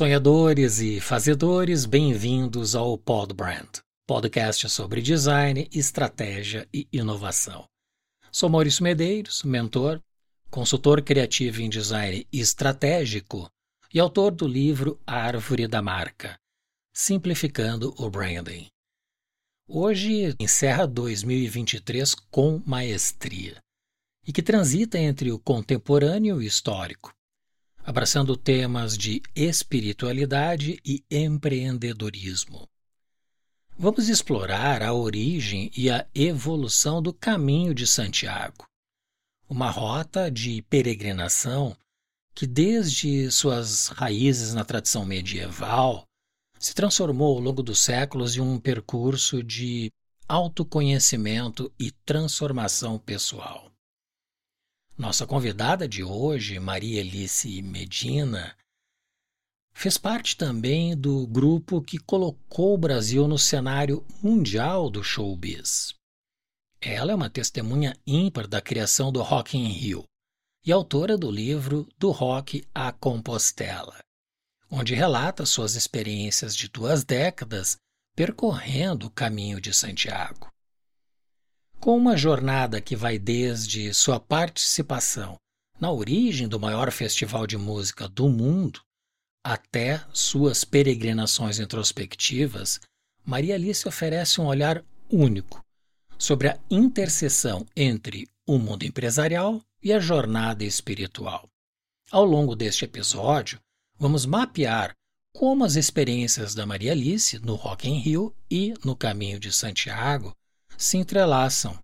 Sonhadores e fazedores, bem-vindos ao Podbrand, podcast sobre design, estratégia e inovação. Sou Maurício Medeiros, mentor, consultor criativo em design estratégico e autor do livro Árvore da Marca, Simplificando o Branding. Hoje encerra 2023 com maestria e que transita entre o contemporâneo e o histórico abraçando temas de espiritualidade e empreendedorismo. Vamos explorar a origem e a evolução do Caminho de Santiago, uma rota de peregrinação que, desde suas raízes na tradição medieval, se transformou ao longo dos séculos em um percurso de autoconhecimento e transformação pessoal. Nossa convidada de hoje, Maria Alice Medina, fez parte também do grupo que colocou o Brasil no cenário mundial do showbiz. Ela é uma testemunha ímpar da criação do Rock in Rio e autora do livro Do Rock à Compostela, onde relata suas experiências de duas décadas percorrendo o caminho de Santiago. Com uma jornada que vai desde sua participação na origem do maior festival de música do mundo até suas peregrinações introspectivas, Maria Alice oferece um olhar único sobre a interseção entre o mundo empresarial e a jornada espiritual. Ao longo deste episódio, vamos mapear como as experiências da Maria Alice no Rock in Rio e no Caminho de Santiago se entrelaçam,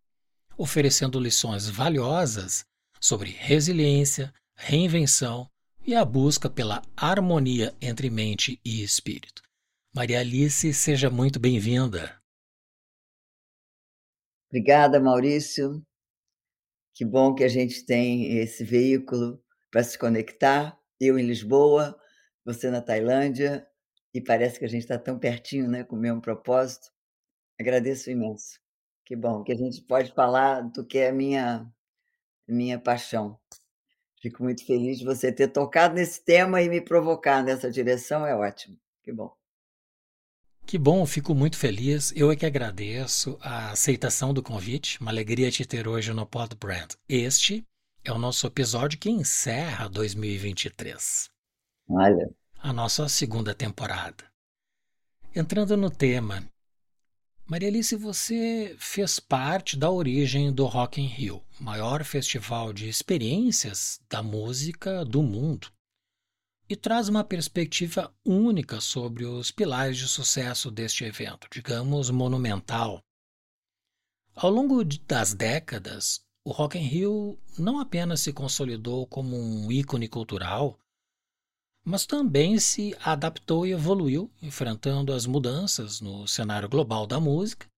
oferecendo lições valiosas sobre resiliência, reinvenção e a busca pela harmonia entre mente e espírito. Maria Alice, seja muito bem-vinda. Obrigada, Maurício. Que bom que a gente tem esse veículo para se conectar. Eu em Lisboa, você na Tailândia, e parece que a gente está tão pertinho, né, com o mesmo propósito. Agradeço imenso. Que bom que a gente pode falar do que é minha minha paixão. Fico muito feliz de você ter tocado nesse tema e me provocar nessa direção, é ótimo. Que bom. Que bom, fico muito feliz. Eu é que agradeço a aceitação do convite. Uma alegria te ter hoje no Pod Brand. Este é o nosso episódio que encerra 2023. Olha. A nossa segunda temporada. Entrando no tema, Maria Alice, você fez parte da origem do Rock in Rio, maior festival de experiências da música do mundo, e traz uma perspectiva única sobre os pilares de sucesso deste evento, digamos monumental. Ao longo das décadas, o Rock in Rio não apenas se consolidou como um ícone cultural, mas também se adaptou e evoluiu, enfrentando as mudanças no cenário global da música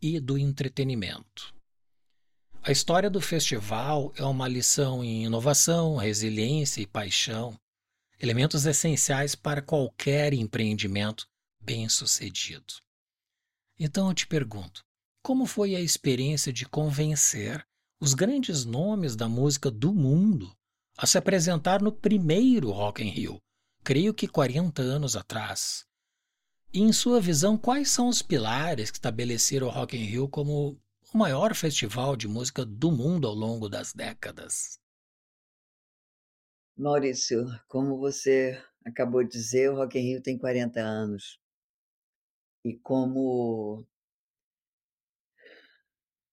e do entretenimento. A história do festival é uma lição em inovação, resiliência e paixão, elementos essenciais para qualquer empreendimento bem-sucedido. Então eu te pergunto, como foi a experiência de convencer os grandes nomes da música do mundo a se apresentar no primeiro Rock in Rio, creio que 40 anos atrás. E em sua visão, quais são os pilares que estabeleceram o Rock in Rio como o maior festival de música do mundo ao longo das décadas? Maurício, como você acabou de dizer, o Rock in Rio tem 40 anos. E como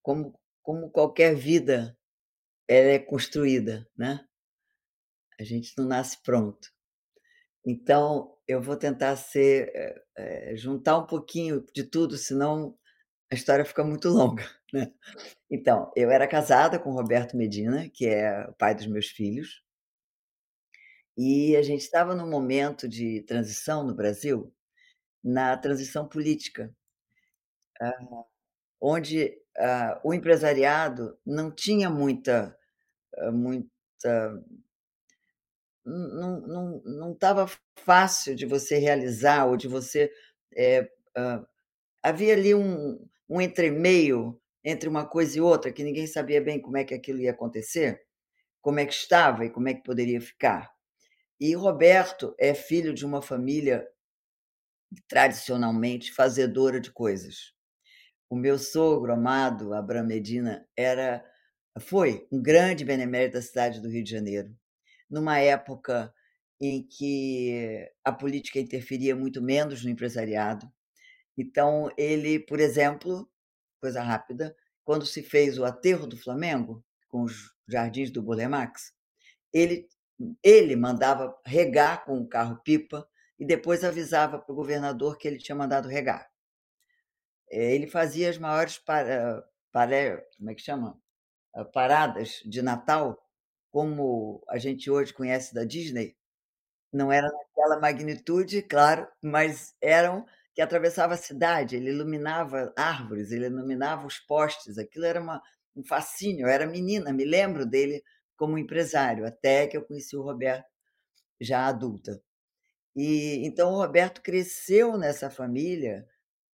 como como qualquer vida, ela é construída, né? A gente não nasce pronto. Então, eu vou tentar ser, eh, juntar um pouquinho de tudo, senão a história fica muito longa, né. Então, eu era casada com Roberto Medina, que é o pai dos meus filhos. E a gente estava num momento de transição no Brasil, na transição política. Ah, onde, ah, o empresariado não tinha muita, hã, muita não não não estava fácil de você realizar ou de você, eh, hã, havia ali um um entremeio entre uma coisa e outra, que ninguém sabia bem como é que aquilo ia acontecer, como é que estava e como é que poderia ficar. E Roberto é filho de uma família tradicionalmente fazedora de coisas. O meu sogro amado, Abraham Medina, era foi um grande benemérito da cidade do Rio de Janeiro, numa época em que a política interferia muito menos no empresariado. Então ele, por exemplo, coisa rápida, quando se fez o aterro do Flamengo, com os jardins do Burle Marx, ele ele mandava regar com o carro-pipa e depois avisava para o governador que ele tinha mandado regar. Eh, ele fazia as maiores para para como é que chama? Ah, paradas de Natal, como a gente hoje conhece da Disney. Não era naquela magnitude, claro, mas eram que atravessava a cidade, ele iluminava árvores, ele iluminava os postes, aquilo era uma um fascínio, eu era menina, me lembro dele como empresário, até que eu conheci o Roberto já adulta. E então o Roberto cresceu nessa família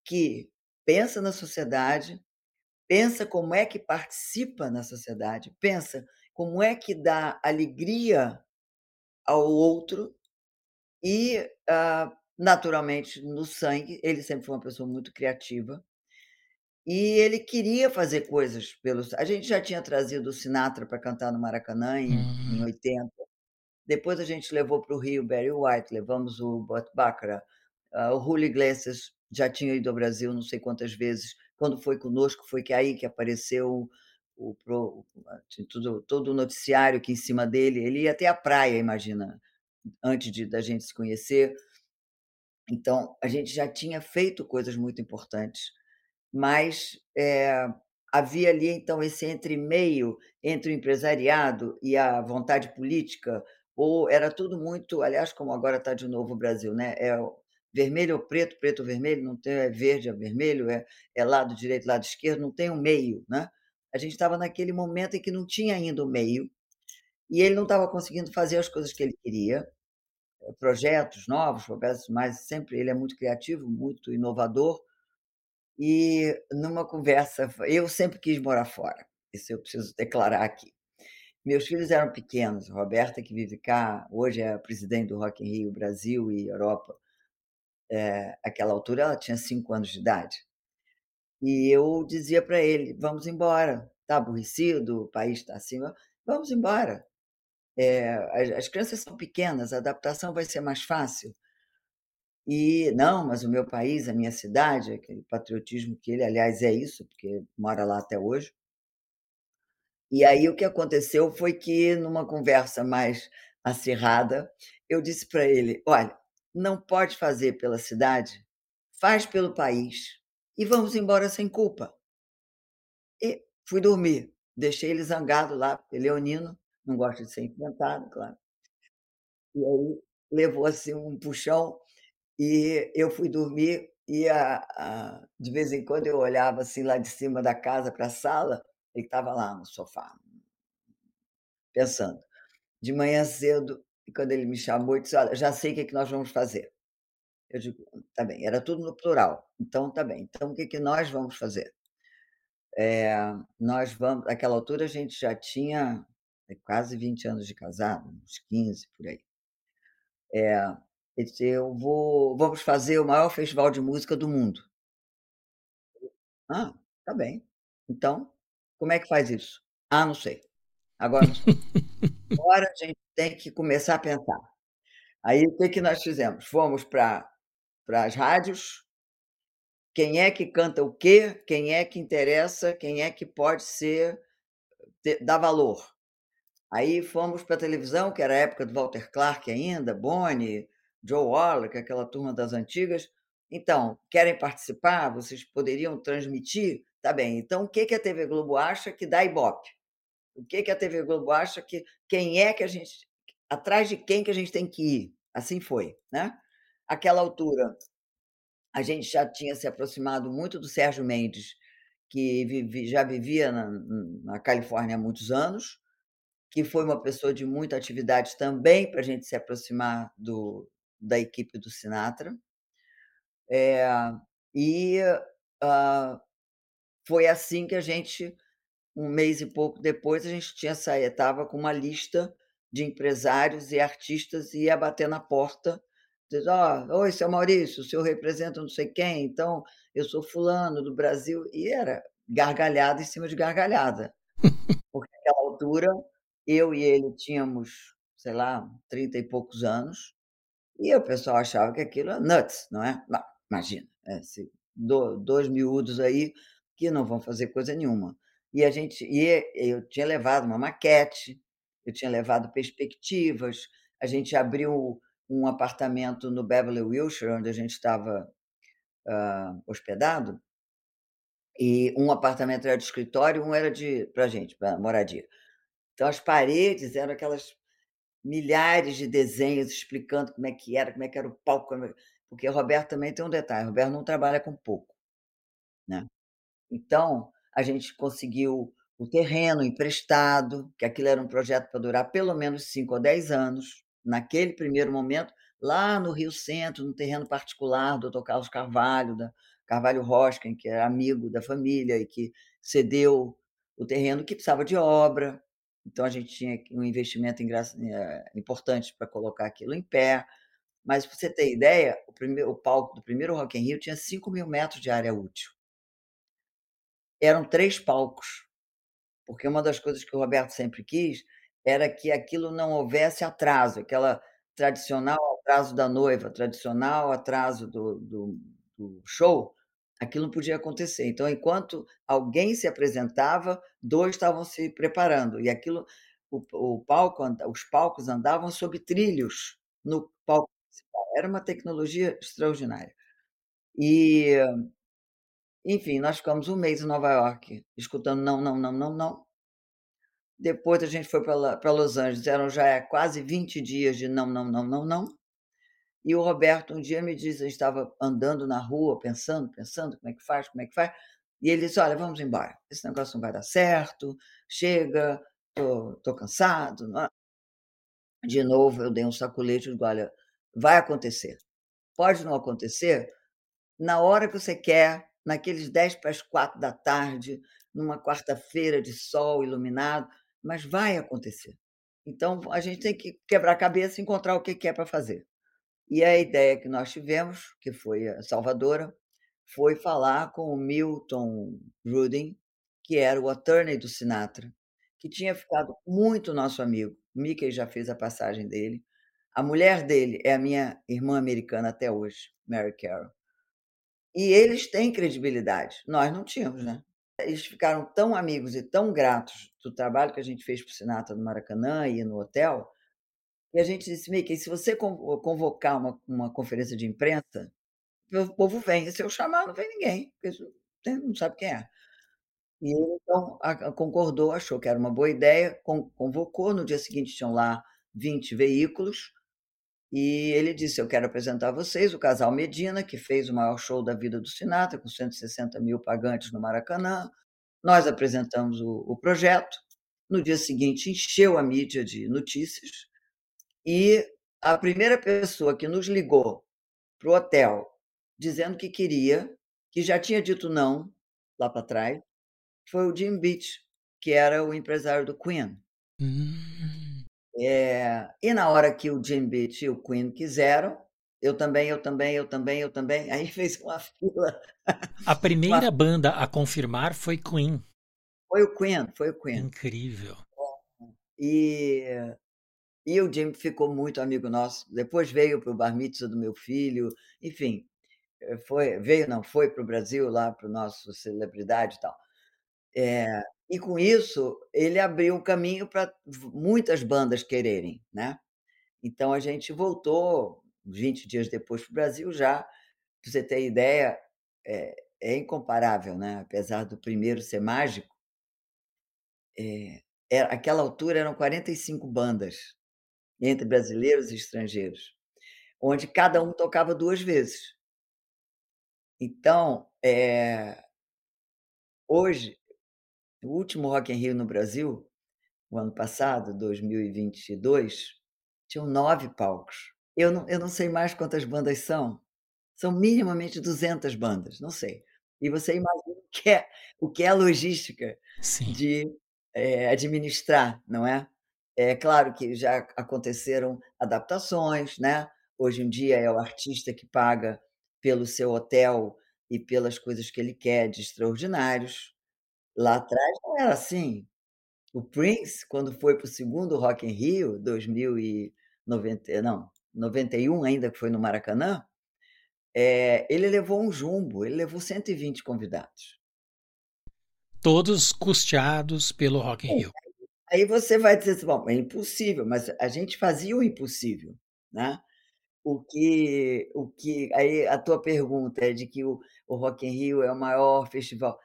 que pensa na sociedade, pensa como é que participa na sociedade, pensa como é que dá alegria ao outro e, ah, naturalmente, no sangue, ele sempre foi uma pessoa muito criativa, e ele queria fazer coisas pelos a gente já tinha trazido o Sinatra para cantar no Maracanã em em Hum. 80, depois a gente levou para o Rio Barry White, levamos o Burt Bacharach, ah, o Julio Iglesias já tinha ido ao Brasil não sei quantas vezes, quando foi conosco foi que aí que apareceu o assim, tudo todo o noticiário aqui em cima dele, ele ia até a praia, imagina, antes de da gente se conhecer. Então, a gente já tinha feito coisas muito importantes, mas, eh, havia ali então esse entremeio entre o empresariado e a vontade política, ou era tudo muito aliás, como agora está de novo o Brasil, né, é vermelho ou preto, preto ou vermelho, não tem é verde ou vermelho, é é lado direito, lado esquerdo, não tem um meio, né. A gente estava naquele momento em que não tinha ainda o meio, e ele não estava conseguindo fazer as coisas que ele queria, projetos novos, projetos mas sempre ele é muito criativo, muito inovador, e numa conversa eu sempre quis morar fora, isso eu preciso declarar aqui. Meus filhos eram pequenos, Roberta que vive cá, hoje é presidente do Rock in Rio Brasil e Europa, eh, aquela altura ela tinha 5 anos de idade. E eu dizia para ele: "Vamos embora, está aborrecido, o país está assim, vamos embora, eh, as as crianças são pequenas, a adaptação vai ser mais fácil". E: "Não, mas o meu país, a minha cidade", aquele patriotismo que ele aliás é isso, porque mora lá até hoje. E aí o que aconteceu foi que numa conversa mais acirrada, eu disse para ele: "Olha, não pode fazer pela cidade, faz pelo país, e vamos embora sem culpa". E fui dormir, deixei ele zangado lá, porque leonino, não gosta de ser enfrentado, claro. E aí levou, assim, um puxão, e eu fui dormir e a a de vez em quando eu olhava, assim, lá de cima da casa para a sala, ele estava lá no sofá pensando. De manhã cedo, quando ele me chamou e disse: "Olha, já sei o que que nós vamos fazer". Eu digo: "Tá bem", era tudo no plural, então tá bem, então o que que nós vamos fazer? Eh, nós vamos naquela altura a gente já tinha quase 20 anos de casado, uns 15, por aí. É, "Eu vou vamos fazer o maior festival de música do mundo". "Ah, tá bem, então, como é que faz isso?". "Ah, não sei, agora não sei". Agora a gente tem que começar a pensar. Aí o que que nós fizemos? Fomos para para as rádios quem é que canta o quê, quem é que interessa, quem é que pode ser dar valor. Aí fomos para a televisão, que era a época do Walter Clark ainda, Boni, Joe Wallace, aquela turma das antigas. "Então, querem participar? Vocês poderiam transmitir? Tá bem, então o que que a TV Globo acha que dá Ibope? O que que a TV Globo acha que quem é que a gente atrás de quem que a gente tem que ir?". Assim foi, né. Aquela altura, a gente já tinha se aproximado muito do Sérgio Mendes, que já vivia na na Califórnia há muitos anos, que foi uma pessoa de muita atividade também para a gente se aproximar do da equipe do Sinatra. Eh, e, hã, foi assim que a gente um mês e pouco depois, a gente tinha saí estava com uma lista de empresários e artistas e ia bater na porta, diz: "Ó, oi, seu Maurício, o senhor representa não sei quem, então eu sou fulano do Brasil", e era gargalhada em cima de gargalhada. Porque naquela altura, eu e ele tínhamos, sei lá, 30 e poucos anos, e o pessoal achava que aquilo era nuts, não é? Não, imagina, eh, se do 2 miúdos aí que não vão fazer coisa nenhuma. E a gente e eu tinha levado uma maquete, eu tinha levado perspectivas, a gente abriu um apartamento no Beverly Wilshire, onde a gente estava, hã, hospedado, e um apartamento era de escritório, um era de pra gente, pra moradia. Então as paredes eram aquelas milhares de desenhos explicando como é que era, como é que era o palco, é porque Roberto também tem um detalhe, Roberto não trabalha com pouco, né. Então, a gente conseguiu o terreno emprestado, que aquilo era um projeto para durar pelo menos 5 ou 10 anos, naquele primeiro momento, lá no Rio Centro, no terreno particular do Dr. Carlos Carvalho, da Carvalho Roskin, que era amigo da família e que cedeu o terreno que precisava de obra, então a gente tinha um investimento eh, importante para colocar aquilo em pé. Mas para você ter ideia, o primeiro o palco do primeiro Rock in Rio tinha 5.000 metros de área útil. Eram 3 palcos, porque uma das coisas que o Roberto sempre quis, era que aquilo não houvesse atraso, aquela tradicional atraso da noiva, tradicional atraso do do do show, aquilo não podia acontecer. Então, enquanto alguém se apresentava, 2 estavam se preparando, e aquilo o o palco os palcos andavam sobre trilhos no palco principal, era uma tecnologia extraordinária. E enfim, nós ficamos 1 mês em Nova Iorque, escutando "não, não, não, não, não". Depois a gente foi pra Los Angeles, eram já quase 20 dias de "não, não, não, não, não". E o Roberto um dia me disse a gente estava andando na rua pensando, pensando, como é que faz, como é que faz, e ele disse: "Olha, vamos embora, esse negócio não vai dar certo, chega, tô tô cansado, nã". De novo eu dei um sacolete e digo: "Olha, vai acontecer. Pode não acontecer na hora que você quer, naqueles 15h, numa quarta-feira de sol iluminado, mas vai acontecer. Então a gente tem que quebrar a cabeça e encontrar o que é para fazer". E a ideia que nós tivemos, que foi a salvadora, foi falar com o Milton Rudin, que era o attorney do Sinatra, que tinha ficado muito nosso amigo, o Mickey já fez a passagem dele, a mulher dele é a minha irmã americana até hoje, Mary Carol. E eles têm credibilidade, nós não tínhamos, né. Eles ficaram tão amigos e tão gratos do trabalho que a gente fez para o Sinatra no Maracanã e no hotel, e a gente disse: "Mickey, se você convo convocar uma uma conferência de imprensa, o povo vem, se eu chamar não vem ninguém, porque né, não sabe quem é". E ele então concordou, achou que era uma boa ideia, con convocou, no dia seguinte tinham lá 20 veículos, e ele disse: "Eu quero apresentar a vocês o casal Medina, que fez o maior show da vida do Sinatra, com 160.000 pagantes no Maracanã". Nós apresentamos o o projeto, no dia seguinte encheu a mídia de notícias, e a primeira pessoa que nos ligou para o hotel, dizendo que queria, que já tinha dito não, lá para trás, foi o Jim Beach, que era o empresário do Queen. Hum. Eh, e na hora que o Jim Beach e o Queen quiseram, eu também, eu também, eu também, eu também, aí fez uma fila. A Uma primeira banda a confirmar foi Queen. Foi o Queen, foi o Queen. Incrível. E e o Jim ficou muito amigo nosso, depois veio para o bar mitzvah do meu filho, enfim, eh, foi veio não, foi para o Brasil, lá para o nosso celebridade e tal. Eh, e com isso, ele abriu o caminho pra v muitas bandas quererem, né. Então a gente voltou 20 dias depois para o Brasil já, para você ter ideia, é é incomparável, né, apesar do primeiro ser mágico eh, é aquela altura eram 45 bandas, entre brasileiros e estrangeiros, onde cada um tocava 2 vezes. Então, eh hoje, o último Rock in Rio no Brasil, o ano passado, 2022, tinham 9 palcos. Eu não eu não sei mais quantas bandas são, são minimamente 200 bandas, não sei. E você imagina o que é o que é a logística Sim. de, eh, administrar, não é? É claro que já aconteceram adaptações, né, hoje em dia é o artista que paga pelo seu hotel e pelas coisas que ele quer de extraordinários. Lá atrás não era assim. O Prince, quando foi para o 2º Rock in Rio, 2000 e noventa não, 91 ainda, que foi no Maracanã, eh, ele levou um jumbo, ele levou 120 convidados. Todos custeados pelo Rock in É, Rio. aí aí você vai dizer assim: "Bom, é impossível", mas a gente fazia o impossível, né. O que o que aí a tua pergunta é de que o o Rock in Rio é o maior festival.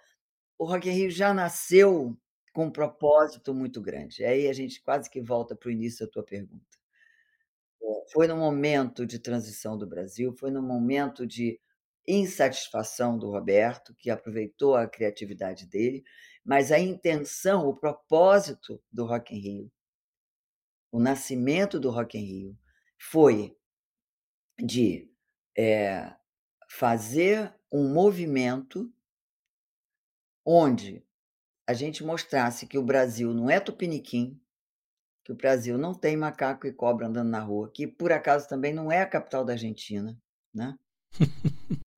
O Rock in Rio já nasceu com um propósito muito grande, aí a gente quase que volta para o início da tua pergunta. É, foi num momento de transição do Brasil, foi num momento de insatisfação do Roberto, que aproveitou a criatividade dele, mas a intenção, o propósito do Rock in Rio o nascimento do Rock in Rio foi de, eh, fazer um movimento onde a gente mostrasse que o Brasil não é Tupiniquim, que o Brasil não tem macaco e cobra andando na rua, que por acaso também não é a capital da Argentina, né.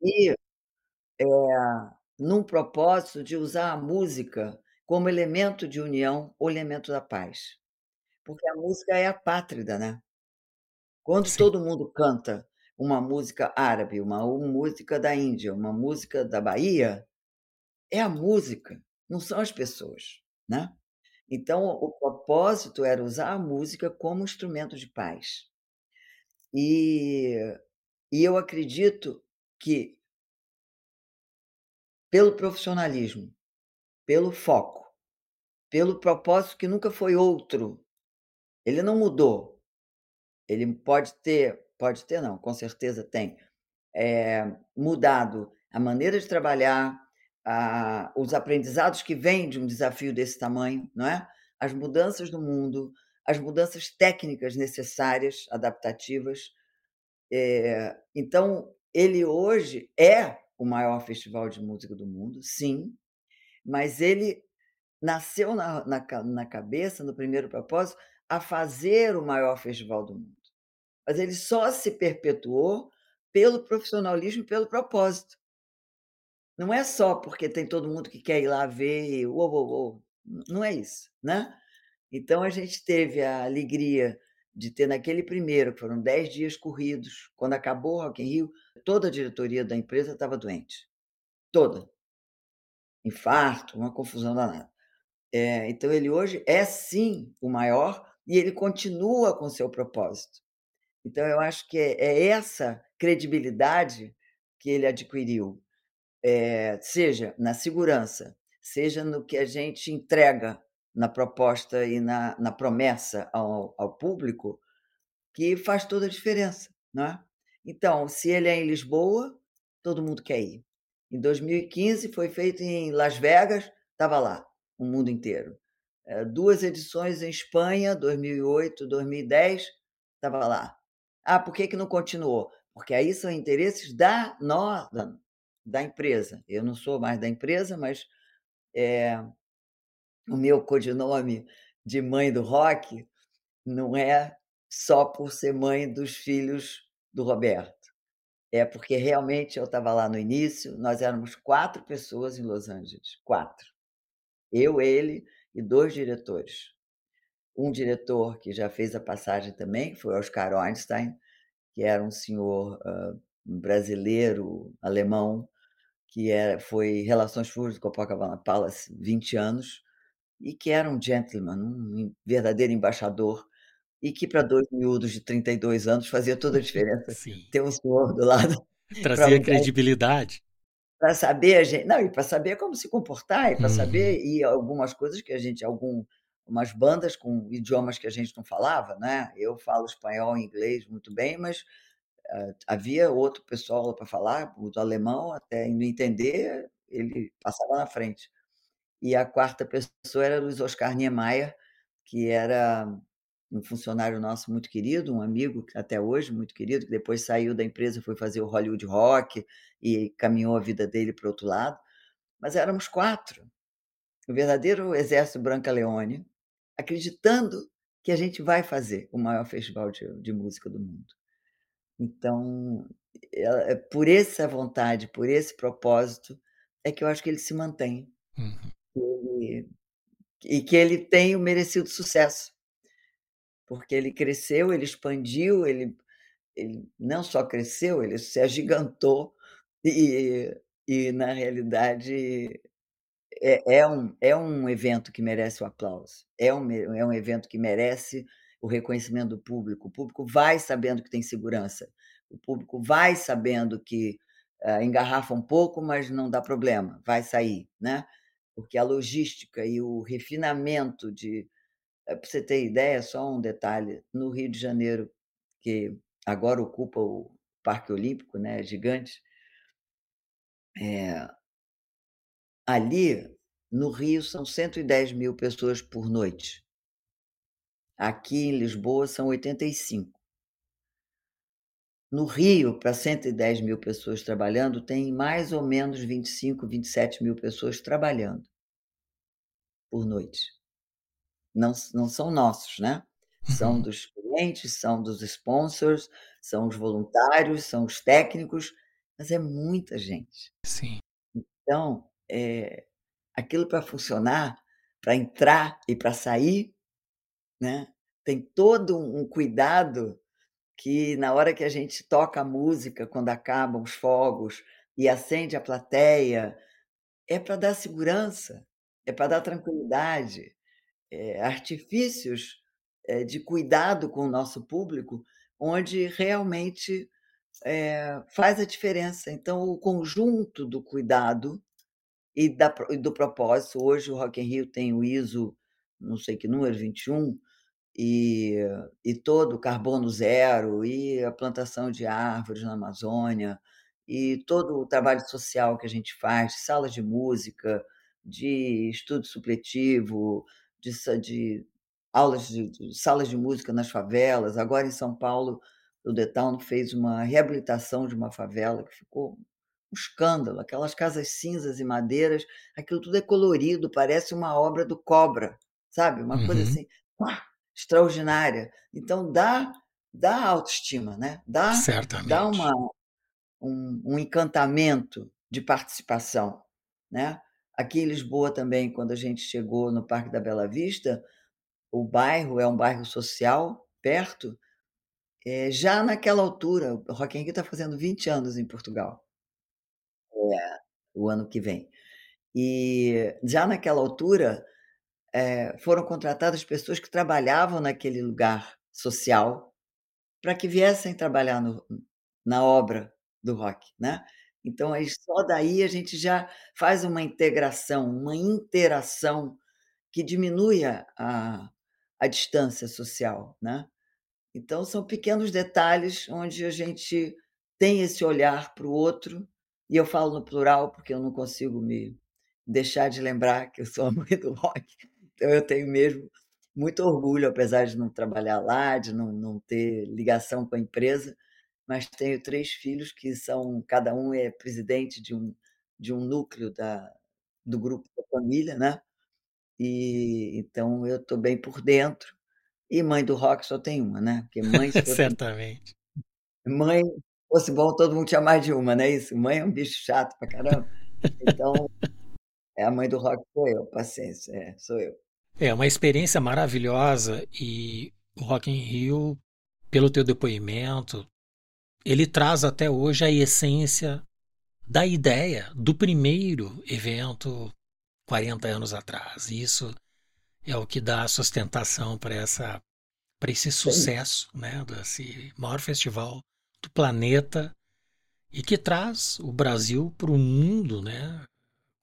E, eh, num propósito de usar a música como elemento de união ou elemento da paz, porque a música é apátrida, né. Quando Sim. todo mundo canta uma música árabe, uma u música da Índia, uma música da Bahia, é a música, não são as pessoas, né. Então o propósito era usar a música como instrumento de paz. E e eu acredito que pelo profissionalismo, pelo foco, pelo propósito que nunca foi outro, ele não mudou. Ele pode ter pode ter não, com certeza tem, eh, mudado a maneira de trabalhar, a os aprendizados que vêm de um desafio desse tamanho, não é, as mudanças do mundo, as mudanças técnicas necessárias, adaptativas. Eh, então ele hoje é o maior festival de música do mundo, sim, mas ele nasceu na na na cabeça, no primeiro propósito, a fazer o maior festival do mundo. Mas ele só se perpetuou pelo profissionalismo e pelo propósito. Não é só porque tem todo mundo que quer ir lá ver "uou, uou, uou", não é isso, né. Então a gente teve a alegria de ter naquele primeiro, que foram 10 dias corridos, quando acabou o Rock in Rio, toda a diretoria da empresa estava doente, toda. Infarto, uma confusão danada. Eh, então ele hoje é sim o maior e ele continua com seu propósito. Então eu acho que é é essa credibilidade que ele adquiriu, eh, seja na segurança, seja no que a gente entrega na proposta e na na promessa ao ao público, que faz toda a diferença, não é. Então, se ele é em Lisboa, todo mundo quer ir. Em 2015 foi feito em Las Vegas, estava lá o mundo inteiro. Eh, 2 edições em Espanha, 2008, 2010, estava lá. Ah, por que que não continuou? Porque aí são interesses da nó da empresa. Eu não sou mais da empresa, mas, eh, o meu codinome de mãe do rock não é só por ser mãe dos filhos do Roberto. É porque realmente eu estava lá no início, nós éramos 4 pessoas em Los Angeles, 4. Eu, ele e 2 diretores. Um diretor que já fez a passagem também, foi Oscar Ornstein, que era um senhor, hã, brasileiro, alemão, que era foi relações públicas do Copacabana Palace 20 anos, e que era um gentleman, um verdadeiro embaixador, e que para 2 miúdos de 32 anos fazia toda a diferença Sim. ter um senhor do lado Trazia credibilidade. Para saber a gen não, e para saber como se comportar, e para Uhum. saber e algumas coisas que a gente algum umas bandas com idiomas que a gente não falava, né. Eu falo espanhol e inglês muito bem, mas, havia outro pessoal para falar, o alemão, até não entender, ele passava na frente. E a 4ª pessoa era Luiz Oscar Niemeyer, que era um funcionário nosso muito querido, um amigo até hoje muito querido, que depois saiu da empresa foi fazer o Hollywood Rock, e caminhou a vida dele para o outro lado. Mas éramos 4, o verdadeiro exército Brancaleone, acreditando que a gente vai fazer o maior festival de de música do mundo. Então, eh, por essa vontade, por esse propósito, é que eu acho que ele se mantém. Uhum. E e que ele tem o merecido sucesso. Porque ele cresceu, ele expandiu, ele ele não só cresceu, ele se agigantou e e na realidade é é um é um evento que merece o aplauso, é um é um evento que merece o reconhecimento do público, o público vai sabendo que tem segurança, o público vai sabendo que, ah, engarrafa um pouco, mas não dá problema, vai sair, né. Porque a logística e o refinamento de eh, pra você ter ideia, só um detalhe, no Rio de Janeiro, que agora ocupa o Parque Olímpico, né, gigante eh ali, no Rio, são 110.000 pessoas por noite. Aqui em Lisboa são 85. No Rio, pra 110.000 pessoas trabalhando, tem mais ou menos 25, 27.000 pessoas trabalhando por noite. Não não são nossos, né, são Uhum. dos clientes, são dos sponsors, são os voluntários, são os técnicos, mas é muita gente. Sim. Então, eh, aquilo pra funcionar, pra entrar e pra sair, né, tem todo um cuidado que na hora que a gente toca a música, quando acabam os fogos e acende a plateia, é pra dar segurança, é pra dar tranquilidade, eh, artifícios, eh, de cuidado com o nosso público, onde realmente, eh, faz a diferença. Então o conjunto do cuidado e da e do propósito, hoje o Rock in Rio tem o ISO, não sei que número, 21, e e todo o carbono zero, e a plantação de árvores na Amazônia, e todo o trabalho social que a gente faz, de salas de música, de estudo supletivo, de de aulas de de salas de música nas favelas. Agora em São Paulo, o Town fez uma reabilitação de uma favela que ficou um escândalo, aquelas casas cinzas e madeiras, aquilo tudo é colorido, parece uma obra do Cobra, sabe, uma coisa Uhum. assim, uá, extraordinária. Então dá dá autoestima, né, dá dá Certamente. uma um um encantamento de participação, né. Aqui em Lisboa também, quando a gente chegou no Parque da Bela Vista, o bairro é um bairro social, perto, eh, já naquela altura o Rock in Rio tá fazendo 20 anos em Portugal. É, o ano que vem. E já naquela altura, eh, foram contratadas pessoas que trabalhavam naquele lugar social, pra que viessem trabalhar no na obra do rock, né. Então aí só daí a gente já faz uma integração, uma interação que diminui a a a distância social, né. Então são pequenos detalhes onde a gente tem esse olhar para o outro, e eu falo no plural, porque eu não consigo me deixar de lembrar que eu sou a mãe do rock, então eu tenho mesmo muito orgulho, apesar de não trabalhar lá, de não não ter ligação com a empresa, mas tenho 3 filhos que são cada um é presidente de um de um núcleo da do grupo da família, né. E então eu tô bem por dentro, e mãe do rock só tem uma, né, porque mãe Certamente. mãe fosse bom todo mundo tinha mais de uma, não é isso? Mãe é um bicho chato pra caramba, então, é a mãe do rock sou eu, paciência, é, sou eu. É uma experiência maravilhosa e o Rock in Rio, pelo teu depoimento, ele traz até hoje a essência da ideia do primeiro evento 40 anos atrás, e isso é o que dá sustentação pra essa pra esse Sim. sucesso, né, desse maior festival do planeta, e que traz o Brasil para o mundo, né,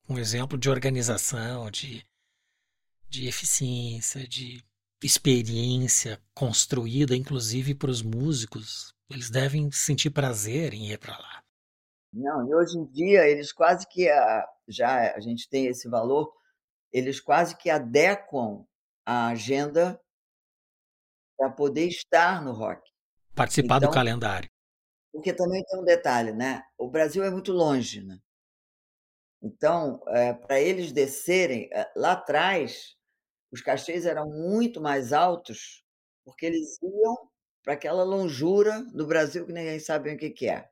um exemplo de organização, de de eficiência, de experiência construída inclusive para os músicos, eles devem sentir prazer em ir pra lá. Não, e hoje em dia eles quase que a já a gente tem esse valor, eles quase que adequam a agenda pra poder estar no rock. Participar do Então calendário. porque também tem um detalhe, né, o Brasil é muito longe, né. Então, eh, pra eles descerem, eh, lá atrás, os cachês eram muito mais altos porque eles iam para aquela longura do Brasil que ninguém sabe o que que é.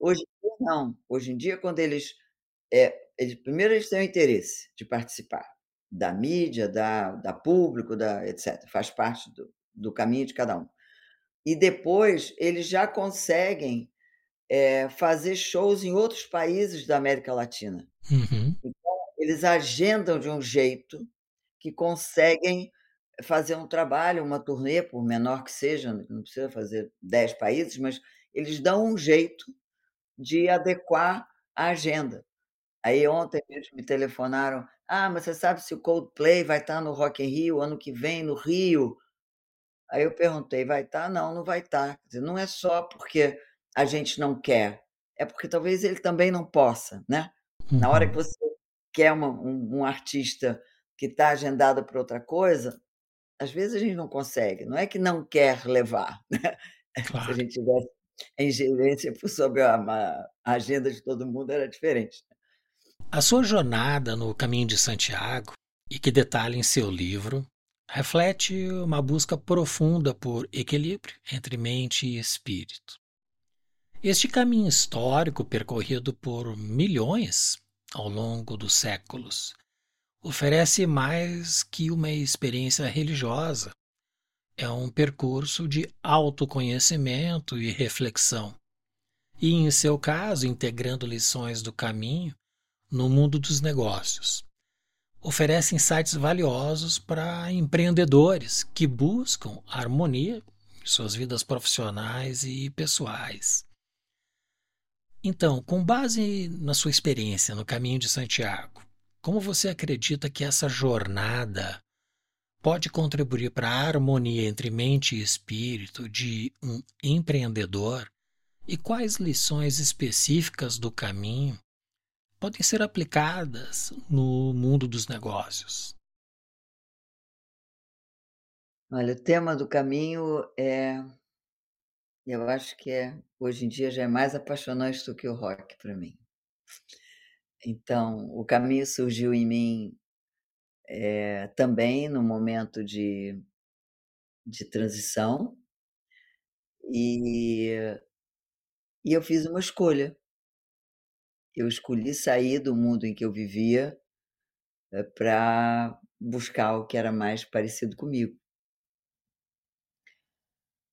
Hoje em dia não, hoje em dia quando eles, eh, eles primeiro eles têm o interesse de participar da mídia, da da público, da etcétera, faz parte do do caminho de cada um. E depois eles já conseguem, eh, fazer shows em outros países da América Latina. Uhum. Então eles agendam de um jeito que conseguem fazer um trabalho, uma turnê, por menor que seja, não precisa fazer 10 países, mas eles dão um jeito de adequar a agenda. Aí ontem eles me telefonaram: "Ah, mas você sabe se o Coldplay vai estar no Rock in Rio ano que vem no Rio?" Aí eu perguntei: "Vai estar?", "Não, não vai estar". Quer dizer, não é só porque a gente não quer, é porque talvez ele também não possa, né. Na hora que Uhum. você quer uma um um artista que está agendado pra outra coisa, às vezes a gente não consegue, não é que não quer levar, né. Se a Claro. gente tivesse a ingerência por sobre a a agenda de todo mundo era diferente. A sua jornada no Caminho de Santiago, e que detalha em seu livro, reflete uma busca profunda por equilíbrio entre mente e espírito. Este caminho histórico percorrido por milhões ao longo dos séculos oferece mais que uma experiência religiosa. É um percurso de autoconhecimento e reflexão. E, em seu caso, integrando lições do caminho no mundo dos negócios. Oferece insights valiosos para empreendedores que buscam harmonia em suas vidas profissionais e pessoais. Então, com base na sua experiência no Caminho de Santiago, como você acredita que essa jornada pode contribuir para a harmonia entre mente e espírito de um empreendedor? E quais lições específicas do caminho podem ser aplicadas no mundo dos negócios? Olha, o tema do caminho é eu acho que é hoje em dia já é mais apaixonante do que o rock pra mim. Então, o caminho surgiu em mim, eh, também no momento de de transição e e eu fiz uma escolha. Eu escolhi sair do mundo em que eu vivia, eh, pra buscar o que era mais parecido comigo.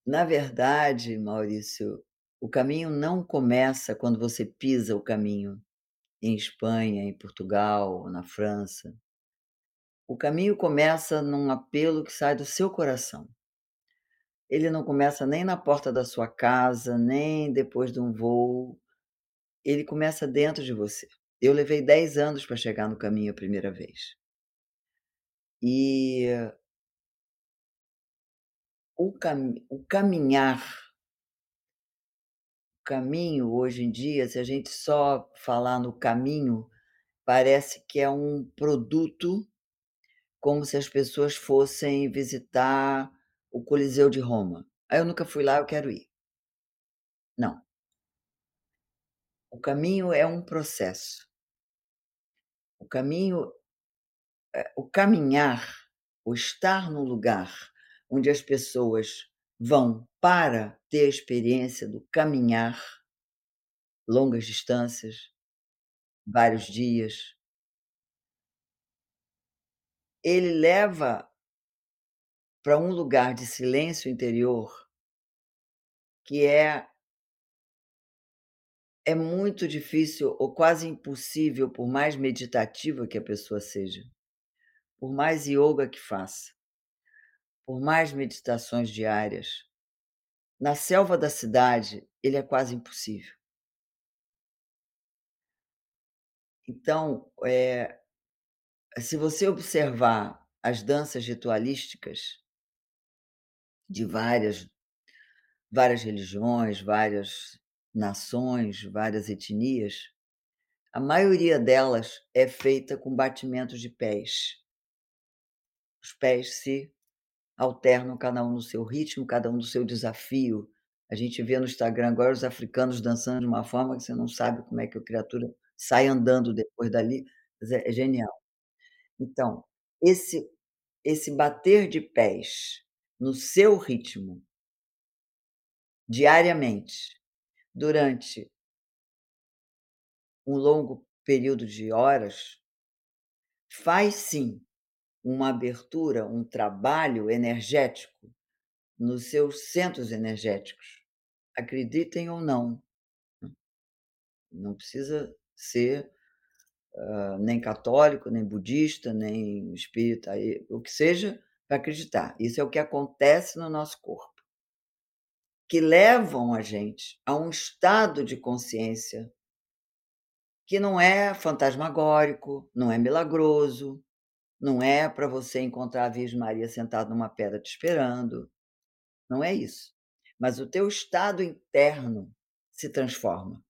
Na verdade, Maurício, o caminho não começa quando você pisa o caminho em Espanha, em Portugal, na França. O caminho começa num apelo que sai do seu coração. Ele não começa nem na porta da sua casa, nem depois de um voo, ele começa dentro de você. Eu levei 10 anos pra chegar no caminho a primeira vez. E o cami o caminhar caminho, hoje em dia, se a gente só falar no caminho, parece que é um produto, como se as pessoas fossem visitar o Coliseu de Roma. "Ah, eu nunca fui lá, eu quero ir". Não. O caminho é um processo. O caminho eh, o caminhar, o estar no lugar onde as pessoas vão para ter a experiência do caminhar longas distâncias, vários dias. Ele leva pra um lugar de silêncio interior que é é muito difícil ou quase impossível, por mais meditativa que a pessoa seja, por mais ioga que faça por mais meditações diárias, na selva da cidade, ele é quase impossível. Então, eh, se você observar as danças ritualísticas de várias várias religiões, várias nações, várias etnias, a maioria delas é feita com batimentos de pés. Os pés se alternam, cada um no seu ritmo, cada um no seu desafio. A gente vê no Instagram agora os africanos dançando de uma forma que você não sabe como é que a criatura sai andando depois dali, é é genial. Então, esse esse bater de pés no seu ritmo diariamente, durante um longo período de horas, faz sim uma abertura, um trabalho energético nos seus centros energéticos, acreditem ou não. Não precisa ser, hã, nem católico, nem budista, nem espírita, o que seja para acreditar. Isso é o que acontece no nosso corpo. Que levam a gente a um estado de consciência que não é fantasmagórico, não é milagroso, não é para você encontrar a Virgem Maria sentada numa pedra te esperando, não é isso. Mas o teu estado interno se transforma.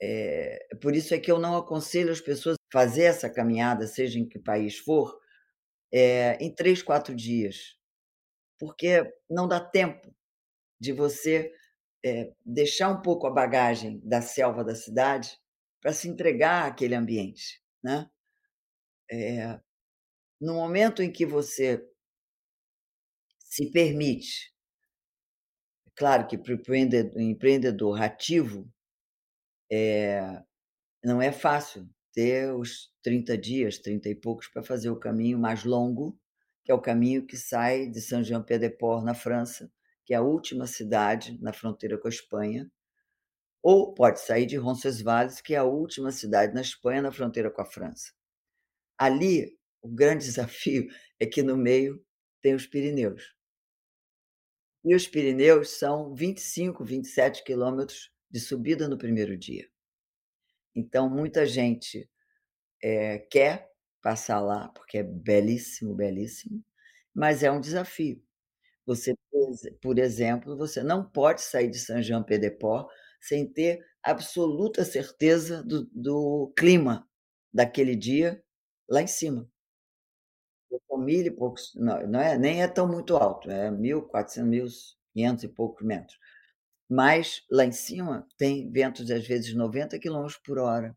Eh, por isso é que eu não aconselho as pessoas fazer essa caminhada, seja em que país for, eh, em 3, 4 dias, porque não dá tempo de você, eh, deixar um pouco a bagagem da selva da cidade para se entregar àquele ambiente, né. Eh, no momento em que você se permite claro que para o empreende empreendedor ativo, eh, não é fácil ter os 30 dias, 30 e poucos, para fazer o caminho mais longo, que é o caminho que sai de Saint-Jean-Pied-de-Port, na França, que é a última cidade na fronteira com a Espanha, ou pode sair de Roncesvalles, que é a última cidade na Espanha, na fronteira com a França. Ali, o grande desafio é que no meio tem os Pirineus. E os Pirineus são 25, 27 quilômetros de subida no primeiro dia. Então muita gente, eh, quer passar lá, porque é belíssimo, belíssimo, mas é um desafio. Você, por exe por exemplo, você não pode sair de Saint-Jean-Pied-de-Port sem ter absoluta certeza do do clima daquele dia lá em cima. São mil e poucos não não é nem é tão muito alto, é 1400, mil quinhentos e poucos metros. Mas lá em cima tem ventos às vezes 90 quilômetros por hora.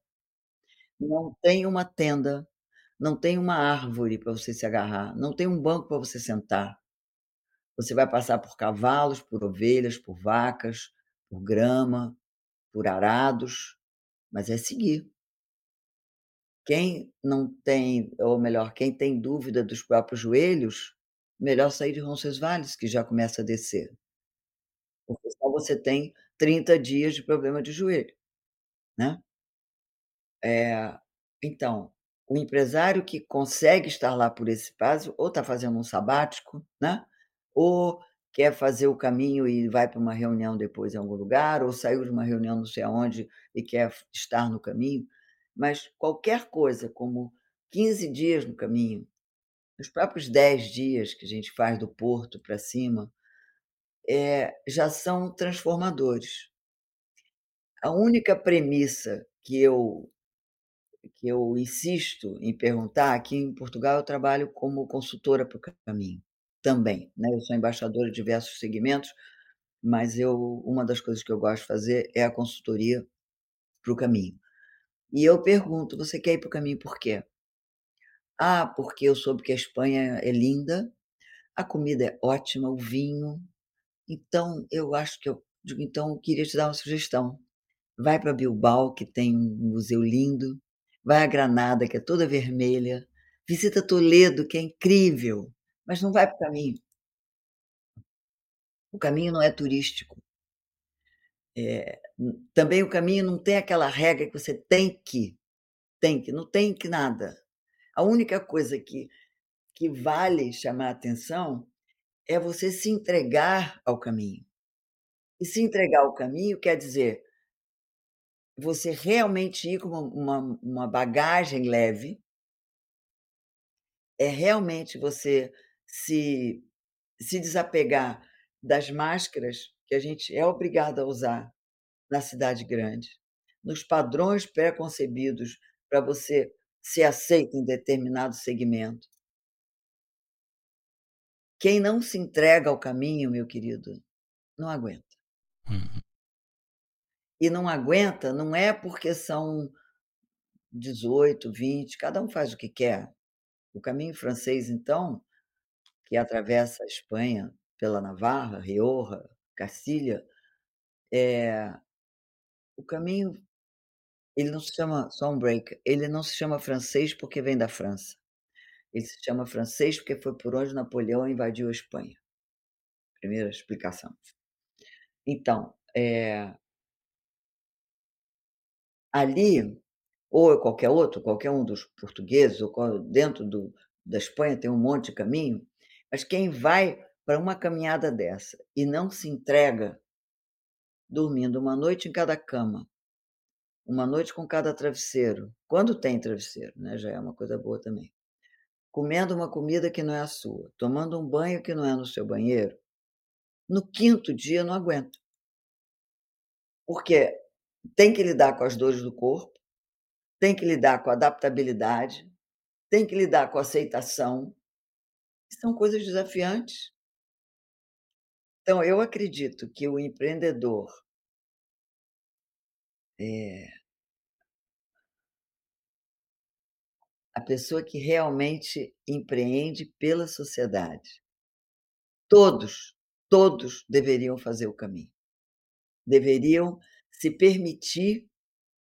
Não tem uma tenda, não tem uma árvore para você se agarrar, não tem um banco para você sentar. Você vai passar por cavalos, por ovelhas, por vacas, por grama, por arados, mas é seguir. Quem não tem ou melhor, quem tem dúvida dos próprios joelhos, melhor sair de Roncesvalles, que já começa a descer. Porque só você tem 30 dias de problema de joelho, né. Eh, então, o empresário que consegue estar lá por esse prazo, ou está fazendo um sabático, né, ou quer fazer o caminho e vai para uma reunião depois em algum lugar, ou saiu de uma reunião não sei aonde e quer estar no caminho, mas qualquer coisa como 15 dias no caminho, os próprios 10 dias que a gente faz do Porto para cima, eh, já são transformadores. A única premissa que eu que eu insisto em perguntar aqui em Portugal eu trabalho como consultora para o caminho, também, né, eu sou embaixadora de diversos segmentos, mas eu uma das coisas que eu gosto de fazer é a consultoria para o caminho. E eu pergunto: "Você quer ir para o caminho por quê?". "Ah, porque eu soube que a Espanha é linda, a comida é ótima, o vinho, então eu acho que eu" digo: "Então eu queria te dar uma sugestão, vai para Bilbao que tem um museu lindo, vai a Granada que é toda vermelha, visita Toledo que é incrível, mas não vai para o caminho". O caminho não é turístico. Hum, também o caminho não tem aquela regra que você tem que, tem que, não tem que nada. A única coisa que que vale chamar atenção é você se entregar ao caminho. E se entregar ao caminho quer dizer você realmente ir com uma uma uma bagagem leve é realmente você se se desapegar das máscaras que a gente é obrigado a usar na cidade grande, nos padrões pré-concebidos para você ser aceito em determinado segmento. Quem não se entrega ao caminho, meu querido, não aguenta. Uhum. E não aguenta, não é porque são 18, 20, cada um faz o que quer. O caminho francês então que atravessa a Espanha pela Navarra, Rioja, Cacilha, eh, o caminho ele não se chama Stormbreaker, ele não se chama francês porque vem da França. Ele se chama francês porque foi por onde Napoleão invadiu a Espanha. Primeira explicação. Então, eh ali, ou qualquer outro, qualquer um dos portugueses, ou dentro do da Espanha tem um monte de caminho, mas quem vai para uma caminhada dessa e não se entrega dormindo uma noite em cada cama, uma noite com cada travesseiro, quando tem travesseiro, né, já é uma coisa boa também. Comendo uma comida que não é a sua, tomando um banho que não é no seu banheiro, no quinto dia não aguenta. Porque tem que lidar com as dores do corpo, tem que lidar com a adaptabilidade, tem que lidar com a aceitação, são coisas desafiantes. Então eu acredito que o empreendedor eh a pessoa que realmente empreende pela sociedade todos, todos deveriam fazer o caminho. Deveriam se permitir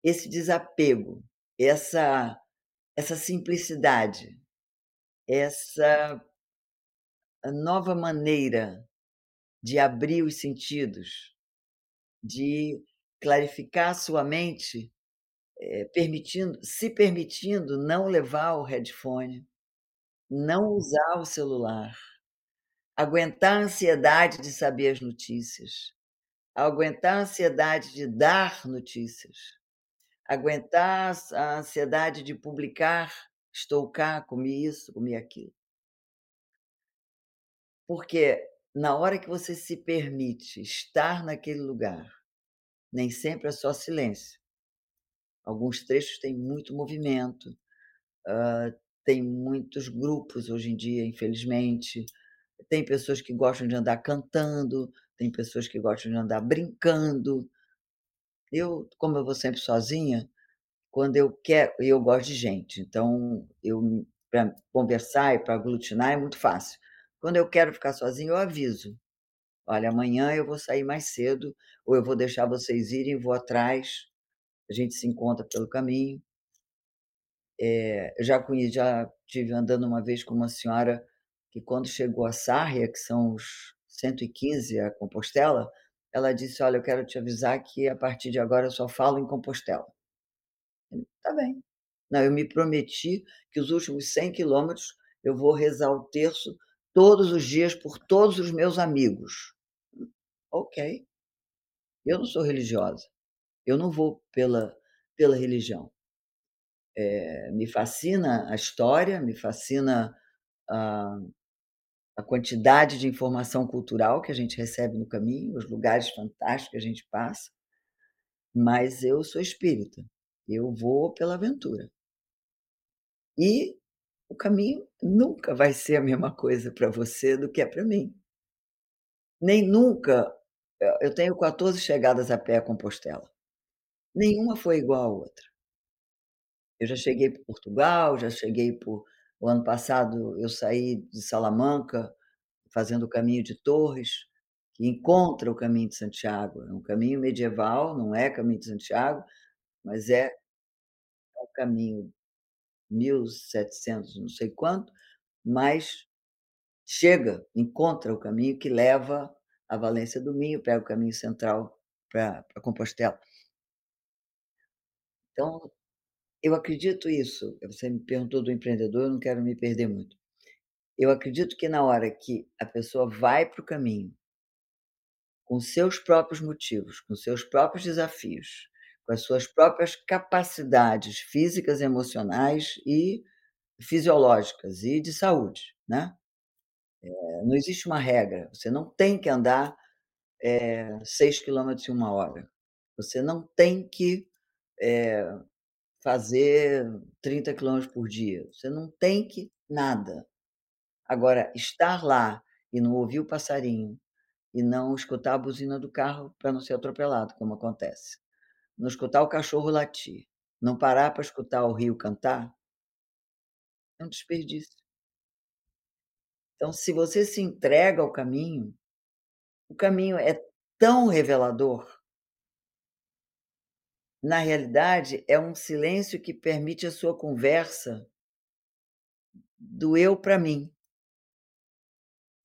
esse desapego, essa essa simplicidade, essa nova maneira de abrir os sentidos, de clarificar sua mente, eh, permitindo se permitindo não levar o headphone, não usar o celular, aguentar a ansiedade de saber as notícias, aguentar a ansiedade de dar notícias, aguentar a ansiedade de publicar, estou cá, comi isso, comi aquilo. Porque na hora que você se permite estar naquele lugar, nem sempre é só silêncio. Alguns trechos têm muito movimento, hã, tem muitos grupos hoje em dia, infelizmente, tem pessoas que gostam de andar cantando, tem pessoas que gostam de andar brincando. Eu, como eu vou sempre sozinha, quando eu quero eu gosto de gente, então eu pra conversar e pra aglutinar é muito fácil. Quando eu quero ficar sozinha, eu aviso: "Olha, amanhã eu vou sair mais cedo, ou eu vou deixar vocês irem vou atrás, a gente se encontra pelo caminho". Eu já conhe já estive andando uma vez com uma senhora que quando chegou a Sarria, que são os 115 a Compostela, ela disse: "Olha, eu quero te avisar que a partir de agora eu só falo em Compostela". "Tá bem". "Não, eu me prometi que os últimos 100 quilômetros eu vou rezar o terço todos os dias por todos os meus amigos". Ok. Eu não sou religiosa, eu não vou pela pela religião. Eh, me fascina a história, me fascina a a quantidade de informação cultural que a gente recebe no caminho, os lugares fantásticos que a gente passa. Mas eu sou espírita, eu vou pela aventura. E o caminho nunca vai ser a mesma coisa pra você do que é pra mim. Nem nunca eh, eu tenho 14 chegadas a pé a Compostela, nenhuma foi igual à outra. Eu já cheguei por Portugal, já cheguei por o ano passado eu saí de Salamanca, fazendo o caminho de Torres, que encontra o caminho de Santiago, é um caminho medieval, não é caminho de Santiago, mas é é um caminho 1700 e não sei quanto, mas chega, encontra o caminho que leva a Valência do Minho, pega o caminho central pra Compostela. Então, eu acredito isso, você me perguntou do empreendedor, eu não quero me perder muito. Eu acredito que na hora que a pessoa vai para o caminho com seus próprios motivos, com seus próprios desafios, com as suas próprias capacidades físicas, emocionais e fisiológicas e de saúde, né. Eh, não existe uma regra, você não tem que andar, eh, 6 quilômetros em 1 hora, você não tem que, eh, fazer 30 quilômetros por dia, você não tem que nada. Agora, estar lá e não ouvir o passarinho, e não escutar a buzina do carro pra não ser atropelado, como acontece, não escutar o cachorro latir, não parar pra escutar o rio cantar é um desperdício. Então, se você se entrega ao caminho, o caminho é tão revelador. Na realidade, é um silêncio que permite a sua conversa do eu para mim.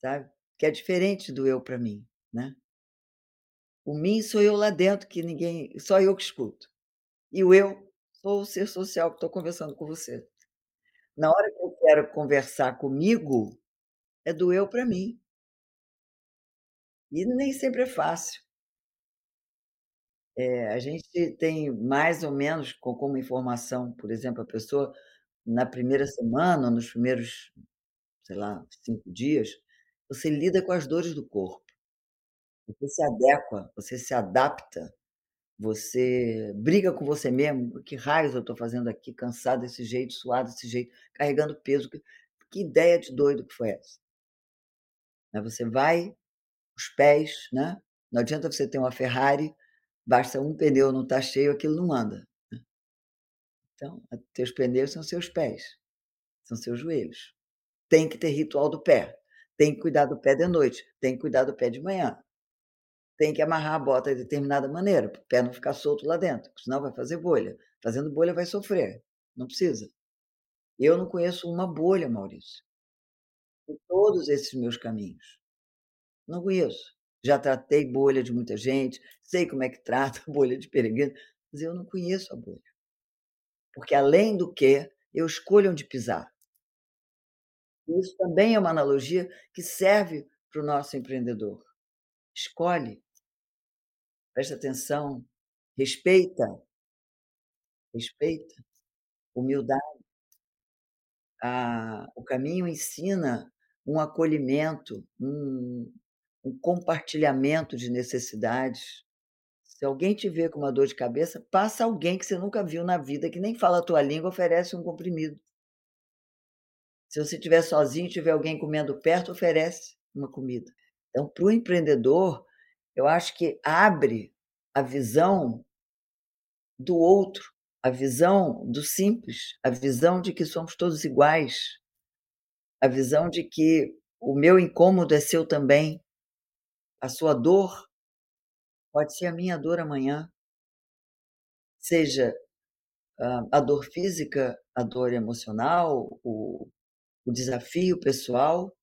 Sabe, que é diferente do eu para mim, né. O mim sou eu lá dentro que ninguém só eu que escuto. E o eu sou o ser social que estou conversando com você. Na hora que eu quero conversar comigo, é do eu para mim. E nem sempre é fácil. Eh, a gente tem mais ou menos co como informação, por exemplo, a pessoa na primeira semana nos primeiros, sei lá, 5 dias, você lida com as dores do corpo. Você se adequa, você se adapta, você briga com você mesmo: "Que raios eu estou fazendo aqui, cansado desse jeito, suado desse jeito, carregando peso, que que ideia de doido que foi essa?". Aí você vai, os pés, né, não adianta você ter uma Ferrari, basta um pneu não estar cheio, aquilo não anda, né. Então, teus pneus são seus pés, são seus joelhos. Tem que ter ritual do pé, tem que cuidar do pé de noite, tem que cuidar do pé de manhã. Tem que amarrar a bota de determinada maneira, para o pé não ficar solto lá dentro, senão vai fazer bolha, fazendo bolha vai sofrer, não precisa. Eu não conheço uma bolha, Maurício. Em todos esses meus caminhos. Não conheço. Já tratei bolha de muita gente, sei como é que trata bolha de peregrino, mas eu não conheço a bolha. Porque além do que, eu escolho onde pisar. Isso também é uma analogia que serve para o nosso empreendedor. Escolhe. Presta atenção, respeita. Respeita, humildade. Ah, o caminho ensina um acolhimento, um um compartilhamento de necessidades. Se alguém te vê com uma dor de cabeça, passa alguém que você nunca viu na vida, que nem fala a tua língua, oferece um comprimido. Se você estiver sozinho tiver alguém comendo perto, oferece uma comida. Então, para o empreendedor, eu acho que abre a visão do outro, a visão do simples, a visão de que somos todos iguais, a visão de que o meu incômodo é seu também. A sua dor pode ser a minha dor amanhã. Seja, hã, a dor física, a dor emocional, o o desafio pessoal.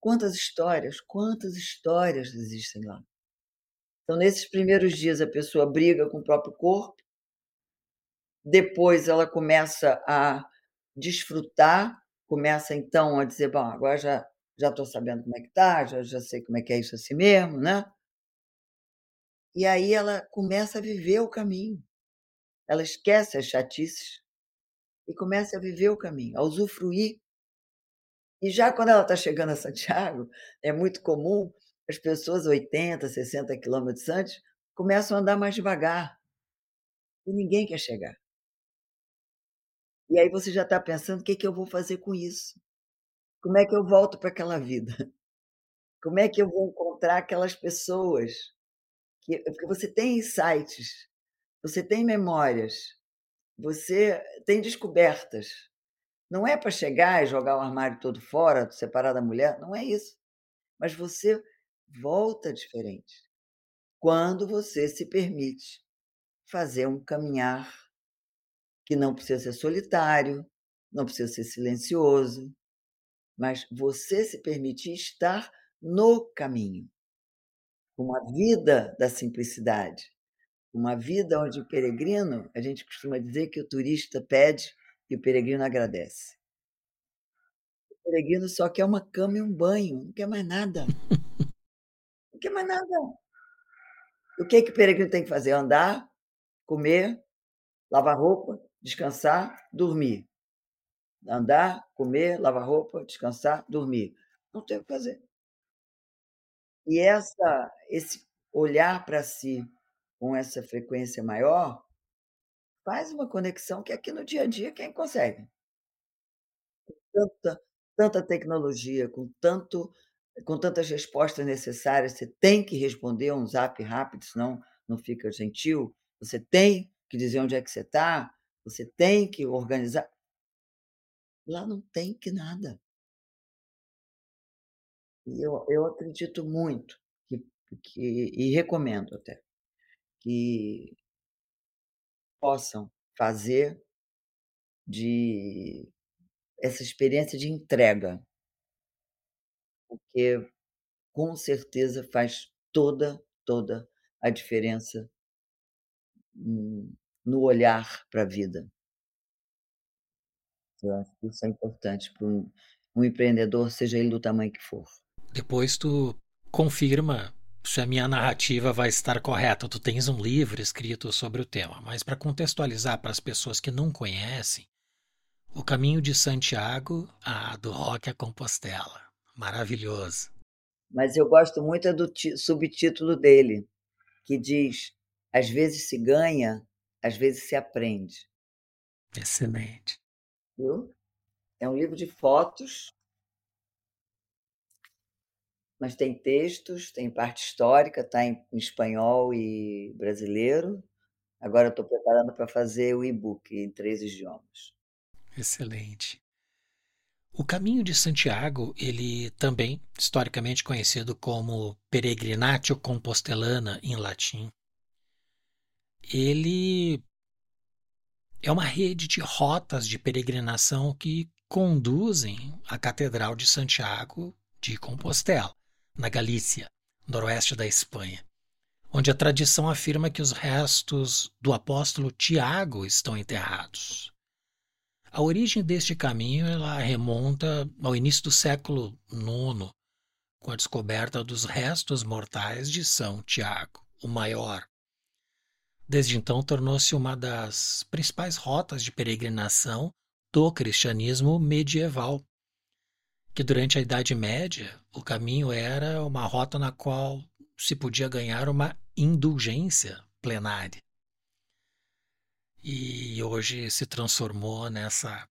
Quantas histórias, quantas histórias existem lá. Então, nesses primeiros dias, a pessoa briga com o próprio corpo. Depois ela começa a desfrutar, começa então a dizer: "Bom, agora já já estou sabendo como é que está, já já sei como é que é isso assim mesmo, né". E aí ela começa a viver o caminho. Ela esquece as chatices e começa a viver o caminho, a usufruir. E já quando ela está chegando a Santiago, é muito comum as pessoas 80, 60 quilômetros antes, começam a andar mais devagar. E ninguém quer chegar. E aí você já está pensando: "Que que eu vou fazer com isso? Como é que eu volto para aquela vida? Como é que eu vou encontrar aquelas pessoas?". Que porque você tem insights, você tem memórias, você tem descobertas. Não é para chegar e jogar o armário todo fora, separar da mulher, não é isso. Mas você volta diferente, quando você se permite fazer um caminhar que não precisa ser solitário, não precisa ser silencioso, mas você se permitir estar no caminho. Uma vida da simplicidade, uma vida onde o peregrino a gente costuma dizer que o turista pede e o peregrino agradece. O peregrino só quer uma cama e um banho, não quer mais nada. Quer mais nada. O que que o peregrino tem que fazer? Andar, comer, lavar roupa, descansar, dormir. Andar, comer, lavar roupa, descansar, dormir. Não tem o que fazer. E essa esse olhar para si com essa frequência maior, faz uma conexão que aqui no dia a dia quem consegue? Com tanta tanta tecnologia, com tanto com tantas respostas necessárias, você tem que responder um zap rápido, senão não fica gentil. Você tem que dizer onde é que você está, você tem que organizar. Lá não tem que nada. E eu eu acredito muito que que e recomendo até, que possam fazer de essa experiência de entrega. Porque com certeza faz toda, toda a diferença no olhar para a vida. Eu acho que isso é importante para um um empreendedor, seja ele do tamanho que for. Depois tu confirma se a minha narrativa vai estar correta. Tu tens um livro escrito sobre o tema, mas para contextualizar para as pessoas que não conhecem, O Caminho de Santiago, do Rock a Compostela. Maravilhoso. Mas eu gosto muito é do subtítulo dele, que diz: "Às vezes se ganha, às vezes se aprende". Excelente. Viu? É um livro de fotos mas tem textos, tem parte histórica, está em espanhol e brasileiro. Agora estou preparando para fazer o e-book em 3 idiomas. Excelente. O Caminho de Santiago, ele também historicamente conhecido como Peregrinatio Compostelana em latim, ele é uma rede de rotas de peregrinação que conduzem à Catedral de Santiago de Compostela, na Galícia, noroeste da Espanha, onde a tradição afirma que os restos do apóstolo Tiago estão enterrados. A origem deste caminho ela remonta ao início do século IX, com a descoberta dos restos mortais de São Tiago, o Maior. Desde então, tornou-se uma das principais rotas de peregrinação do cristianismo medieval, que durante a Idade Média o caminho era uma rota na qual se podia ganhar uma indulgência plenária e hoje se transformou nessa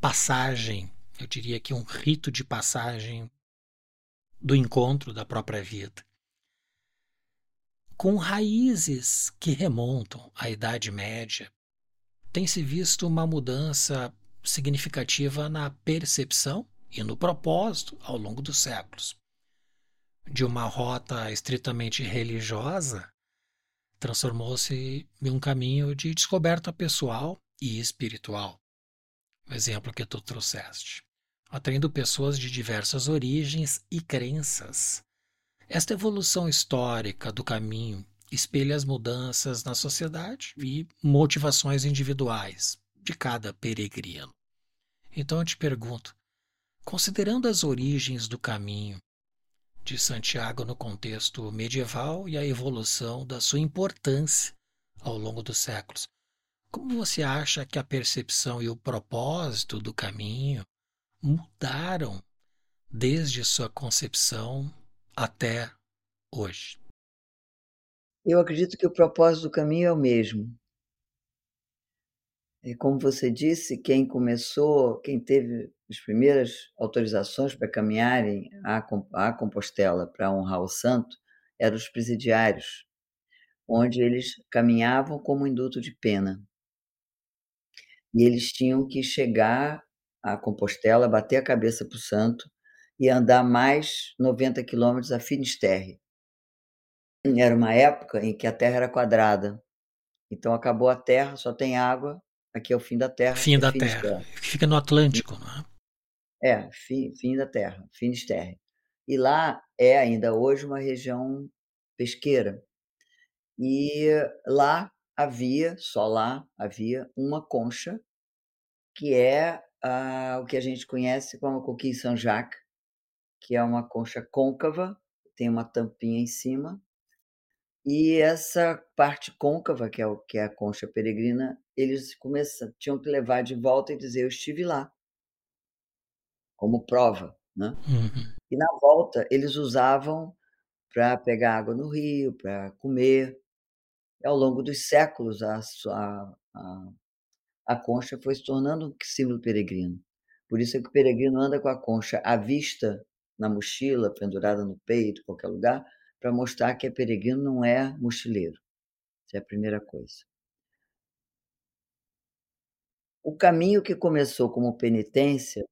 passagem, eu diria que um rito de passagem do encontro da própria vida. Com raízes que remontam à Idade Média, tem-se visto uma mudança significativa na percepção e no propósito ao longo dos séculos. De uma rota estritamente religiosa transformou-se em um caminho de descoberta pessoal e espiritual. O exemplo que tu trouxeste, atraindo pessoas de diversas origens e crenças. Esta evolução histórica do caminho espelha as mudanças na sociedade e motivações individuais de cada peregrino. Então eu te pergunto, considerando as origens do caminho, de Santiago no contexto medieval e a evolução da sua importância ao longo dos séculos. Como você acha que a percepção e o propósito do caminho mudaram desde sua concepção até hoje? Eu acredito que o propósito do caminho é o mesmo. Como você disse, quem começou, quem teve as primeiras autorizações para caminharem à Compostela para honrar o santo, eram os presidiários, onde eles caminhavam como induto de pena. E eles tinham que chegar à Compostela, bater a cabeça para o santo e andar mais 90 quilômetros a Finisterre. Era uma época em que a terra era quadrada, então acabou a terra, só tem água Aqui é o fim da Terra. Fim é da Terra. Fica no Atlântico, não é? É, fim, fim da Terra, Finisterre. E lá é ainda hoje uma região pesqueira. E lá havia, só lá havia, uma concha, que é ah, o que a gente conhece como coquille Saint-Jacques, que é uma concha côncava, tem uma tampinha em cima, e essa parte côncava, que é o que é a concha peregrina, eles começam tinham que levar de volta e dizer: "Eu estive lá". Como prova, né. Uhum. E na volta eles usavam para pegar água no rio, para comer. E ao longo dos séculos a a a a concha foi se tornando um símbolo peregrino. Por isso é que o peregrino anda com a concha à vista, na mochila, pendurada no peito, qualquer lugar, para mostrar que é peregrino, não é mochileiro. Essa é a primeira coisa. O caminho que começou como penitência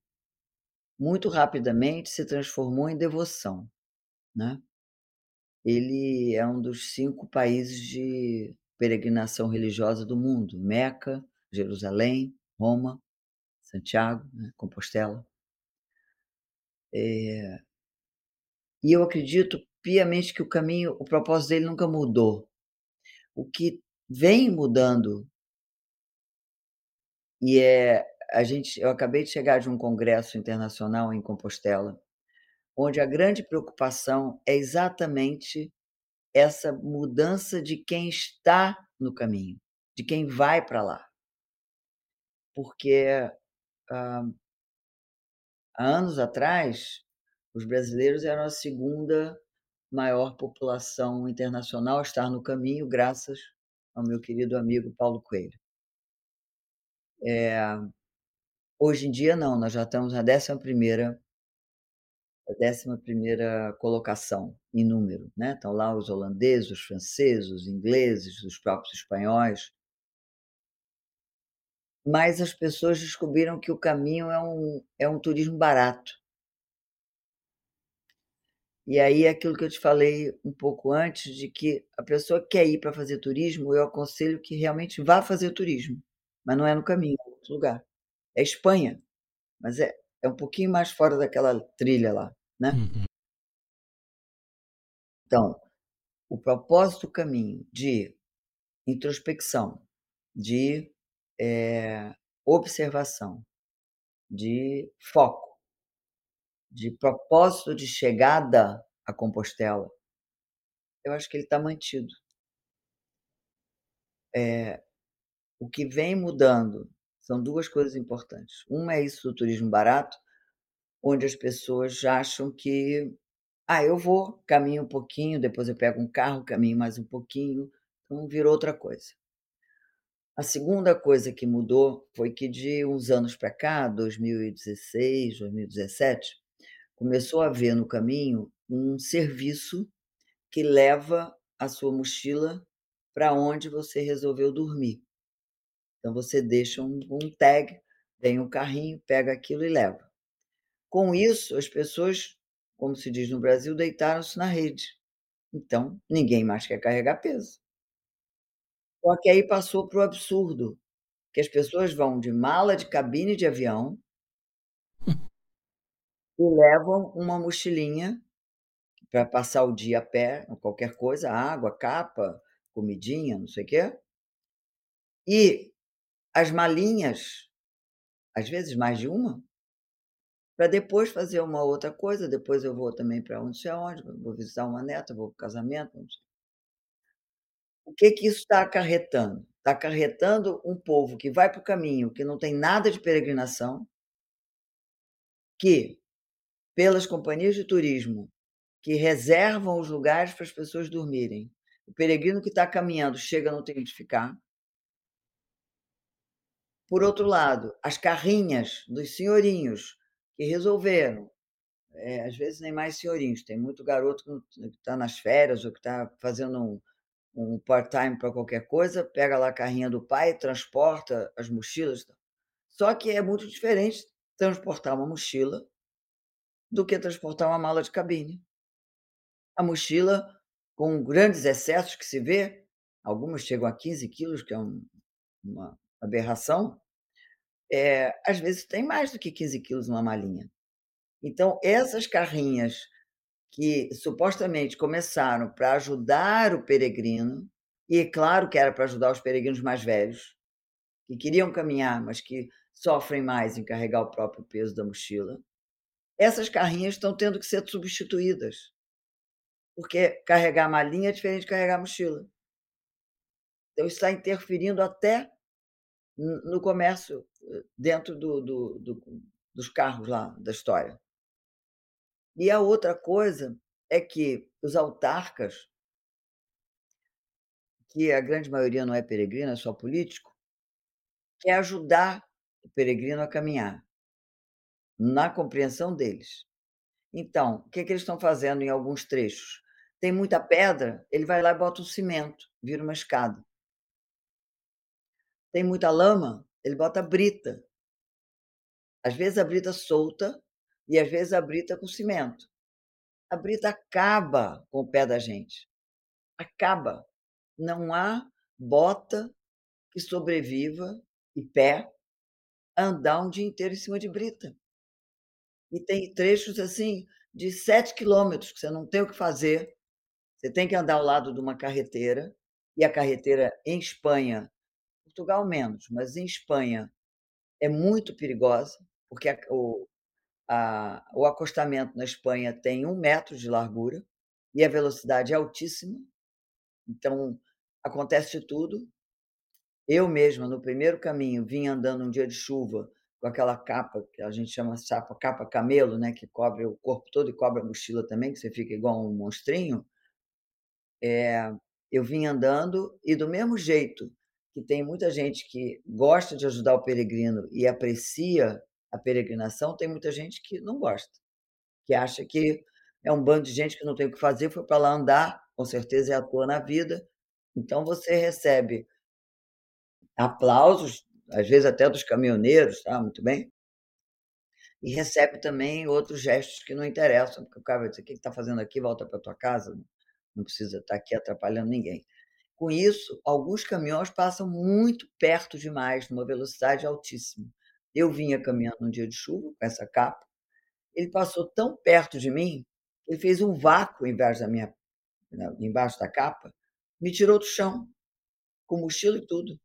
muito rapidamente se transformou em devoção, né. Ele é um dos 5 países de peregrinação religiosa do mundo, Meca, Jerusalém, Roma, Santiago, né, Compostela. Eh, e eu acredito piamente que o caminho o propósito dele nunca mudou. O que vem mudando e, é a gente eu acabei de chegar de um congresso internacional em Compostela, onde a grande preocupação é exatamente essa mudança de quem está no caminho, de quem vai para lá. Porque, hã há anos atrás, os brasileiros eram a 2ª maior população internacional estar no caminho, graças ao meu querido amigo Paulo Coelho. Eh, hoje em dia não, nós já estamos na 11ª a 11ª colocação em número, né, estão lá os holandeses, os franceses, os ingleses, os próprios espanhóis. Mas as pessoas descobriram que o caminho é um é um turismo barato. E aí é aquilo que eu te falei um pouco antes, de que a pessoa quer ir para fazer turismo, eu aconselho que realmente vá fazer turismo, mas não é no caminho, é em outro lugar. É Espanha, mas é é um pouquinho mais fora daquela trilha lá, né. Uhum. Então, o propósito do caminho de introspecção, de, eh, observação, de foco de propósito de chegada a Compostela eu acho que ele está mantido. Eh, o que vem mudando são 2 coisas importantes. Uma é isso do turismo barato, onde as pessoas acham que: "Ah, eu vou, caminho um pouquinho, depois eu pego um carro, caminho mais um pouquinho", então virou outra coisa. A segunda coisa que mudou foi que de uns anos para cá, 2016, 2017, começou a haver no caminho um serviço que leva a sua mochila para onde você resolveu dormir. Então você deixa um um tag, vem um carrinho, pega aquilo e leva. Com isso, as pessoas, como se diz no Brasil, deitaram-se na rede. Então, ninguém mais quer carregar peso. Só que aí passou para o absurdo, que as pessoas vão de mala de cabine de avião e levam uma mochilinha para passar o dia a pé, qualquer coisa, água, capa, comidinha, não sei o quê. E as malinhas, às vezes mais de uma, para depois fazer uma outra coisa, depois eu vou também para não sei aonde, vou visitar uma neta, vou para o casamento, não sei. O que que isso está acarretando? Está acarretando um povo que vai para o caminho, que não tem nada de peregrinação que, pelas companhias de turismo, que reservam os lugares para as pessoas dormirem, o peregrino que está caminhando chega, não tem onde ficar. Por outro lado, as carrinhas dos senhorinhos que resolveram, eh, às vezes nem mais senhorinhos, tem muito garoto que está nas férias ou que está fazendo um um part-time para qualquer coisa, pega lá a carrinha do pai, transporta as mochilas. Só que é muito diferente transportar uma mochila do que transportar uma mala de cabine. A mochila, com grandes excessos que se vê, algumas chegam a 15 quilos, que é um uma aberração, eh, às vezes tem mais do que 15 quilos numa malinha. Então essas carrinhas que supostamente começaram para ajudar o peregrino, e é claro que era para ajudar os peregrinos mais velhos, que queriam caminhar, mas que sofrem mais em carregar o próprio peso da mochila, essas carrinhas estão tendo que ser substituídas. Porque carregar malinha é diferente de carregar mochila. Então isso está interferindo até no comércio, dentro do do do dos carros lá, da história. E a outra coisa é que os autarcas que a grande maioria não é peregrino, é só político, quer ajudar o peregrino a caminhar. Na compreensão deles. Então, o que que eles estão fazendo em alguns trechos? Tem muita pedra, ele vai lá e bota um cimento, vira uma escada. Tem muita lama, ele bota brita. Às vezes a brita solta, e às vezes a brita com cimento. A brita acaba com o pé da gente, acaba. Não há bota que sobreviva, e pé, andar um dia inteiro em cima de brita. E tem trechos, assim, de 7 quilômetros que você não tem o que fazer, você tem que andar ao lado de uma carreteira, e a carreteira em Espanha Portugal menos, mas em Espanha é muito perigosa, porque a o a o acostamento na Espanha tem 1 metro de largura, e a velocidade é altíssima, então acontece tudo. Eu mesma, no primeiro caminho, vinha andando um dia de chuva com aquela capa que a gente chama chapa capa camelo, né, que cobre o corpo todo e cobre a mochila também, que você fica igual um monstrinho. Eh, eu vinha andando e do mesmo jeito que tem muita gente que gosta de ajudar o peregrino e aprecia a peregrinação, tem muita gente que não gosta, que acha que é um bando de gente que não tem o que fazer, foi para lá andar, com certeza é à toa na vida, então você recebe aplausos, às vezes até dos caminhoneiros, tá, muito bem. E recebe também outros gestos que não interessam, porque o cara vai dizer: "Que que está fazendo aqui? Volta para tua casa, não precisa estar aqui atrapalhando ninguém". Com isso, alguns caminhões passam muito perto demais, numa velocidade altíssima. Eu vinha caminhando num dia de chuva com essa capa, ele passou tão perto de mim, ele fez um vácuo embaixo da minha na embaixo da capa, me tirou do chão, com mochila e tudo.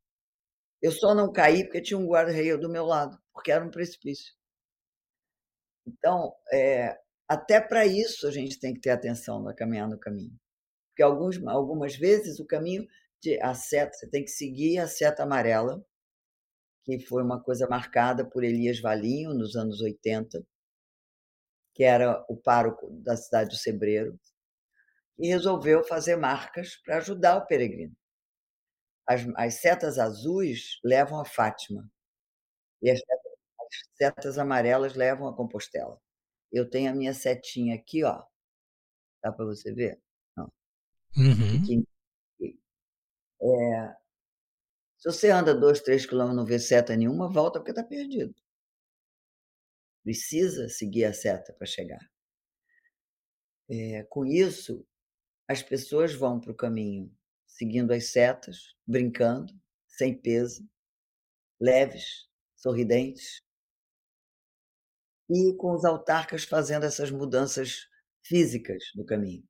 Eu só não caí porque tinha um guarda-reio do meu lado, porque era um precipício. Então, eh, até para isso a gente tem que ter atenção na caminhar no caminho. Porque alguns algumas vezes o caminho de a seta você tem que seguir a seta amarela, que foi uma coisa marcada por Elias Valinho nos anos 80 que era o pároco da cidade do Cebreiro, e resolveu fazer marcas para ajudar o peregrino. As as setas azuis levam a Fátima, e as setas as setas amarelas levam a Compostela. Eu tenho a minha setinha aqui, ó. Dá para você ver? Ó. Uhum. Eh, se você anda 2, 3 quilômetros e não vê seta nenhuma, volta porque está perdido. Precisa seguir a seta para chegar. Eh, com isso, as pessoas vão para o caminho seguindo as setas, brincando, sem peso, leves, sorridentes. E com os autarcas fazendo essas mudanças físicas no caminho.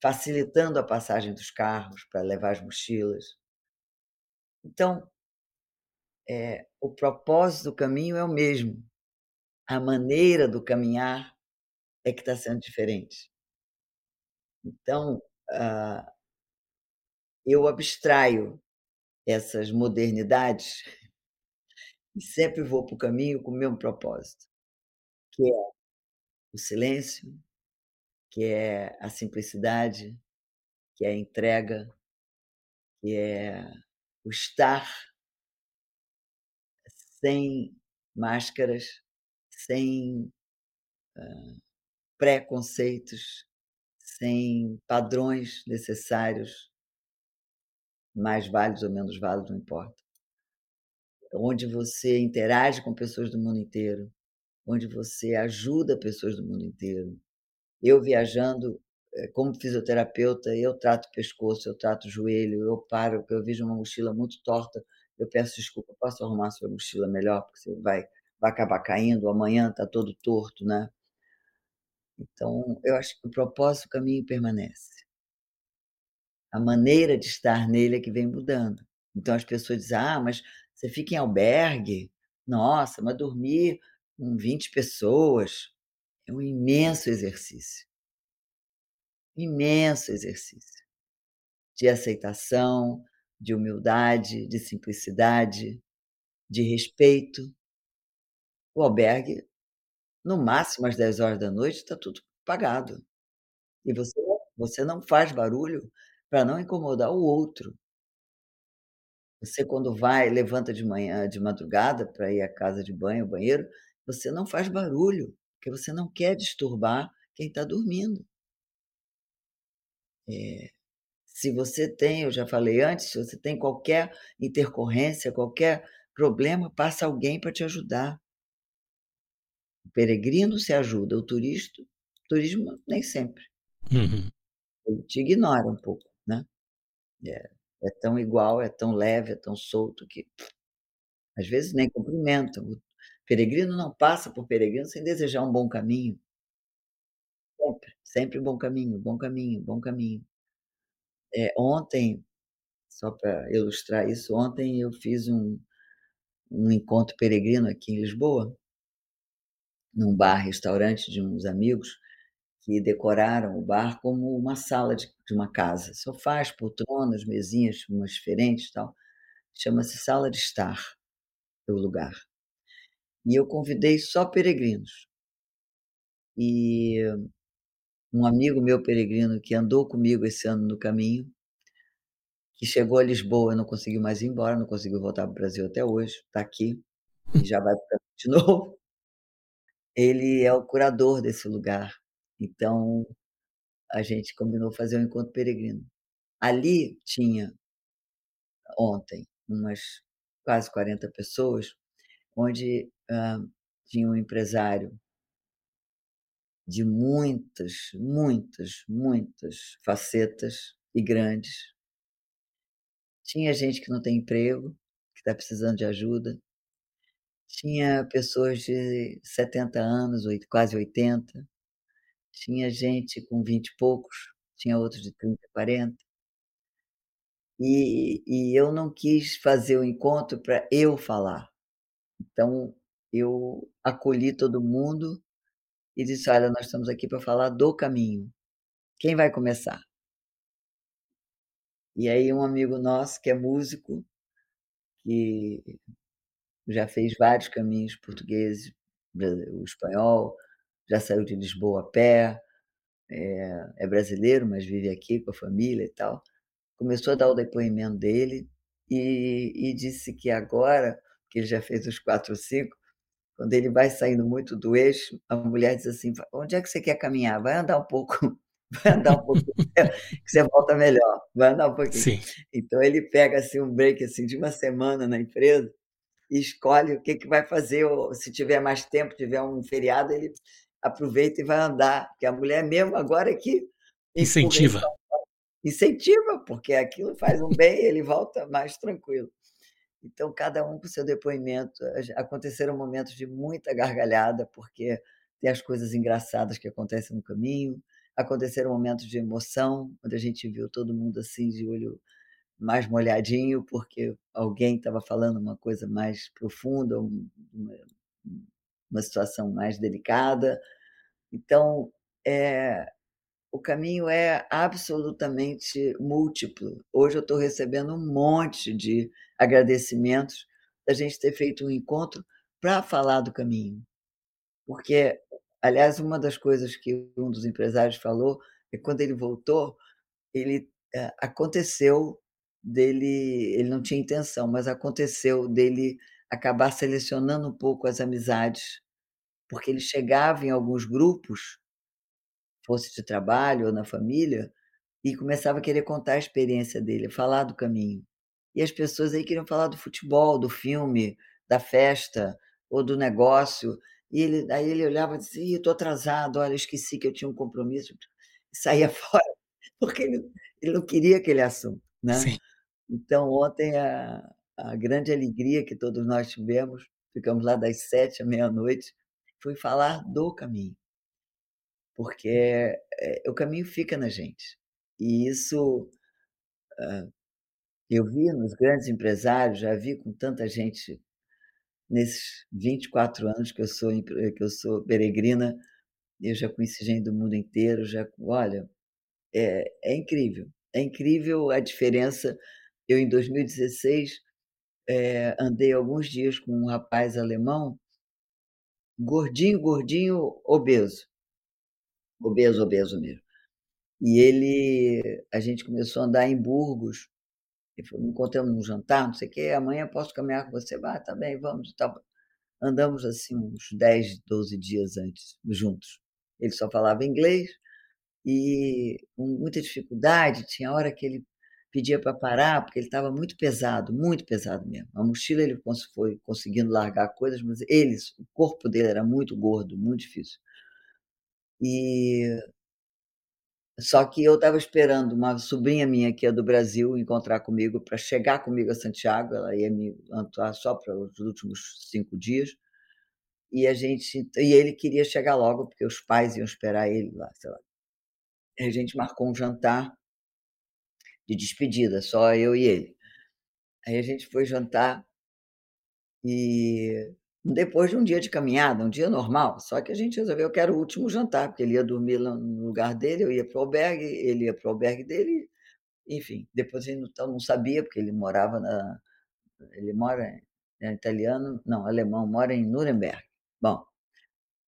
Facilitando a passagem dos carros para levar as mochilas. Então eh, o propósito do caminho é o mesmo, a maneira do caminhar é que está sendo diferente. Então, ah eu abstraio essas modernidades e sempre vou para o caminho com o mesmo propósito, que é o silêncio, que é a simplicidade, que é a entrega, que é o estar sem máscaras, sem, hã, preconceitos, sem padrões necessários mais válidos ou menos válidos, não importa. Onde você interage com pessoas do mundo inteiro, onde você ajuda pessoas do mundo inteiro. Eu viajando, eh, como fisioterapeuta, eu trato pescoço, eu trato joelho, eu paro, porque eu vejo uma mochila muito torta, eu peço desculpa: "Posso arrumar sua mochila melhor? Porque você vai vai acabar caindo, amanhã está todo torto", né. Então, eu acho que o propósito do caminho permanece. A maneira de estar nele é que vem mudando. Então as pessoas dizem: "Ah, mas você fica em albergue? Nossa, mas dormir com 20 pessoas é um imenso exercício". Imenso exercício. De aceitação, de humildade, de simplicidade, de respeito. O albergue, no máximo às 22h está tudo pagado. E você você não faz barulho para não incomodar o outro. Você quando vai levanta de manhã de madrugada para ir à casa de banho, banheiro, você não faz barulho, porque você não quer disturbar quem está dormindo. Eh, se você tem eu já falei antes, se você tem qualquer intercorrência, qualquer problema, passa alguém para te ajudar. O peregrino se ajuda, o turista turismo nem sempre. Uhum. Ele te ignora um pouco. É é tão igual, é tão leve, é tão solto que às vezes nem cumprimenta. O peregrino não passa por peregrino sem desejar um bom caminho. Sempre, sempre bom caminho, bom caminho, bom caminho. É, ontem, só para ilustrar isso, ontem eu fiz um um encontro peregrino aqui em Lisboa, num bar-restaurante de uns amigos, que decoraram o bar como uma sala de de uma casa, sofás, poltronas, mesinhas, umas diferentes, tal. Chama-se Sala de Estar, o lugar. E eu convidei só peregrinos. E um amigo meu peregrino que andou comigo esse ano no caminho, que chegou a Lisboa e não conseguiu mais ir embora, não conseguiu voltar para o Brasil até hoje, está aqui e já vai para de novo. Ele é o curador desse lugar, então a gente combinou fazer um encontro peregrino. Ali tinha ontem umas quase 40 pessoas, onde, tinha um empresário de muitas, muitas, muitas facetas e grandes. Tinha gente que não tem emprego, que está precisando de ajuda. Tinha pessoas de 70 anos, quase 80. Tinha gente com 20 e poucos, tinha outros de 30, 40. E e eu não quis fazer o encontro para eu falar. Então eu acolhi todo mundo e disse: "Olha, nós estamos aqui para falar do caminho. Quem vai começar?" E aí um amigo nosso que é músico, que já fez vários caminhos portugueses, o espanhol, já saiu de Lisboa a pé, eh, é brasileiro, mas vive aqui com a família e tal. Começou a dar o depoimento dele e e disse que agora, que ele já fez os 4 ou 5, quando ele vai saindo muito do eixo, a mulher diz assim: "Va onde é que você quer caminhar? Vai andar um pouco, vai andar um pouquinho que você volta melhor, vai andar um pouquinho". Sim. Então ele pega, assim, um break, assim, de uma semana na empresa e escolhe o que que vai fazer ou se tiver mais tempo, tiver um feriado, ele aproveita e vai andar, porque a mulher mesmo agora é que Incentiva. incentiva, porque aquilo faz um bem e ele volta mais tranquilo. Então cada um com seu depoimento, aconteceram momentos de muita gargalhada, porque tem as coisas engraçadas que acontecem no caminho, aconteceram momentos de emoção, onde a gente viu todo mundo, assim, de olho mais molhadinho, porque alguém estava falando uma coisa mais profunda, um uma uma situação mais delicada. Então, eh, o caminho é absolutamente múltiplo. Hoje eu estou recebendo um monte de agradecimentos da gente ter feito um encontro para falar do caminho. Porque aliás, uma das coisas que um dos empresários falou, é quando ele voltou, ele, eh, aconteceu dele ele não tinha intenção, mas aconteceu dele acabar selecionando um pouco as amizades, porque ele chegava em alguns grupos fosse de trabalho ou na família, e começava a querer contar a experiência dele, falar do caminho. E as pessoas aí queriam falar do futebol, do filme, da festa ou do negócio, e ele aí ele olhava e dizia: "Ih, estou atrasado, olha, esqueci que eu tinha um compromisso", e saía fora, porque ele ele não queria aquele assunto, né. Sim. Então ontem a a grande alegria que todos nós tivemos, ficamos lá das 19h à meia-noite, foi falar do caminho. Porque, eh, o caminho fica na gente. E isso, hã, eu vi nos grandes empresários, já vi com tanta gente nesses 24 anos que eu sou que eu sou peregrina, eu já conheci gente do mundo inteiro, já olha, é é incrível, é incrível a diferença. Eu em 2016, eh, andei alguns dias com um rapaz alemão gordinho, gordinho, obeso. Obeso, obeso mesmo. E ele a gente começou a andar em Burgos, ele falou: "Encontramos num jantar, não sei o quê, amanhã posso caminhar com você?" "Ah, está bem, vamos tal". Andamos, assim, uns 10, 12 dias antes, juntos. Ele só falava inglês e com muita dificuldade, tinha hora que ele pedia para parar, porque ele estava muito pesado, muito pesado mesmo. A mochila ele foi conseguindo largar coisas, mas eles o corpo dele era muito gordo, muito difícil. E só que eu estava esperando uma sobrinha minha que é do Brasil encontrar comigo para chegar comigo a Santiago, ela ia me atuar só para os últimos 5 dias, e a gente e ele queria chegar logo, porque os pais iam esperar ele lá, sei lá. A gente marcou um jantar de despedida, só eu e ele. Aí a gente foi jantar e depois de um dia de caminhada, um dia normal, só que a gente resolveu que era o último jantar, porque ele ia dormir lá no lugar dele, eu ia para o albergue, ele ia para o albergue dele, enfim, depois a gente então não sabia, porque ele morava na ele mora é italiano, não, alemão, mora em Nuremberg. Bom,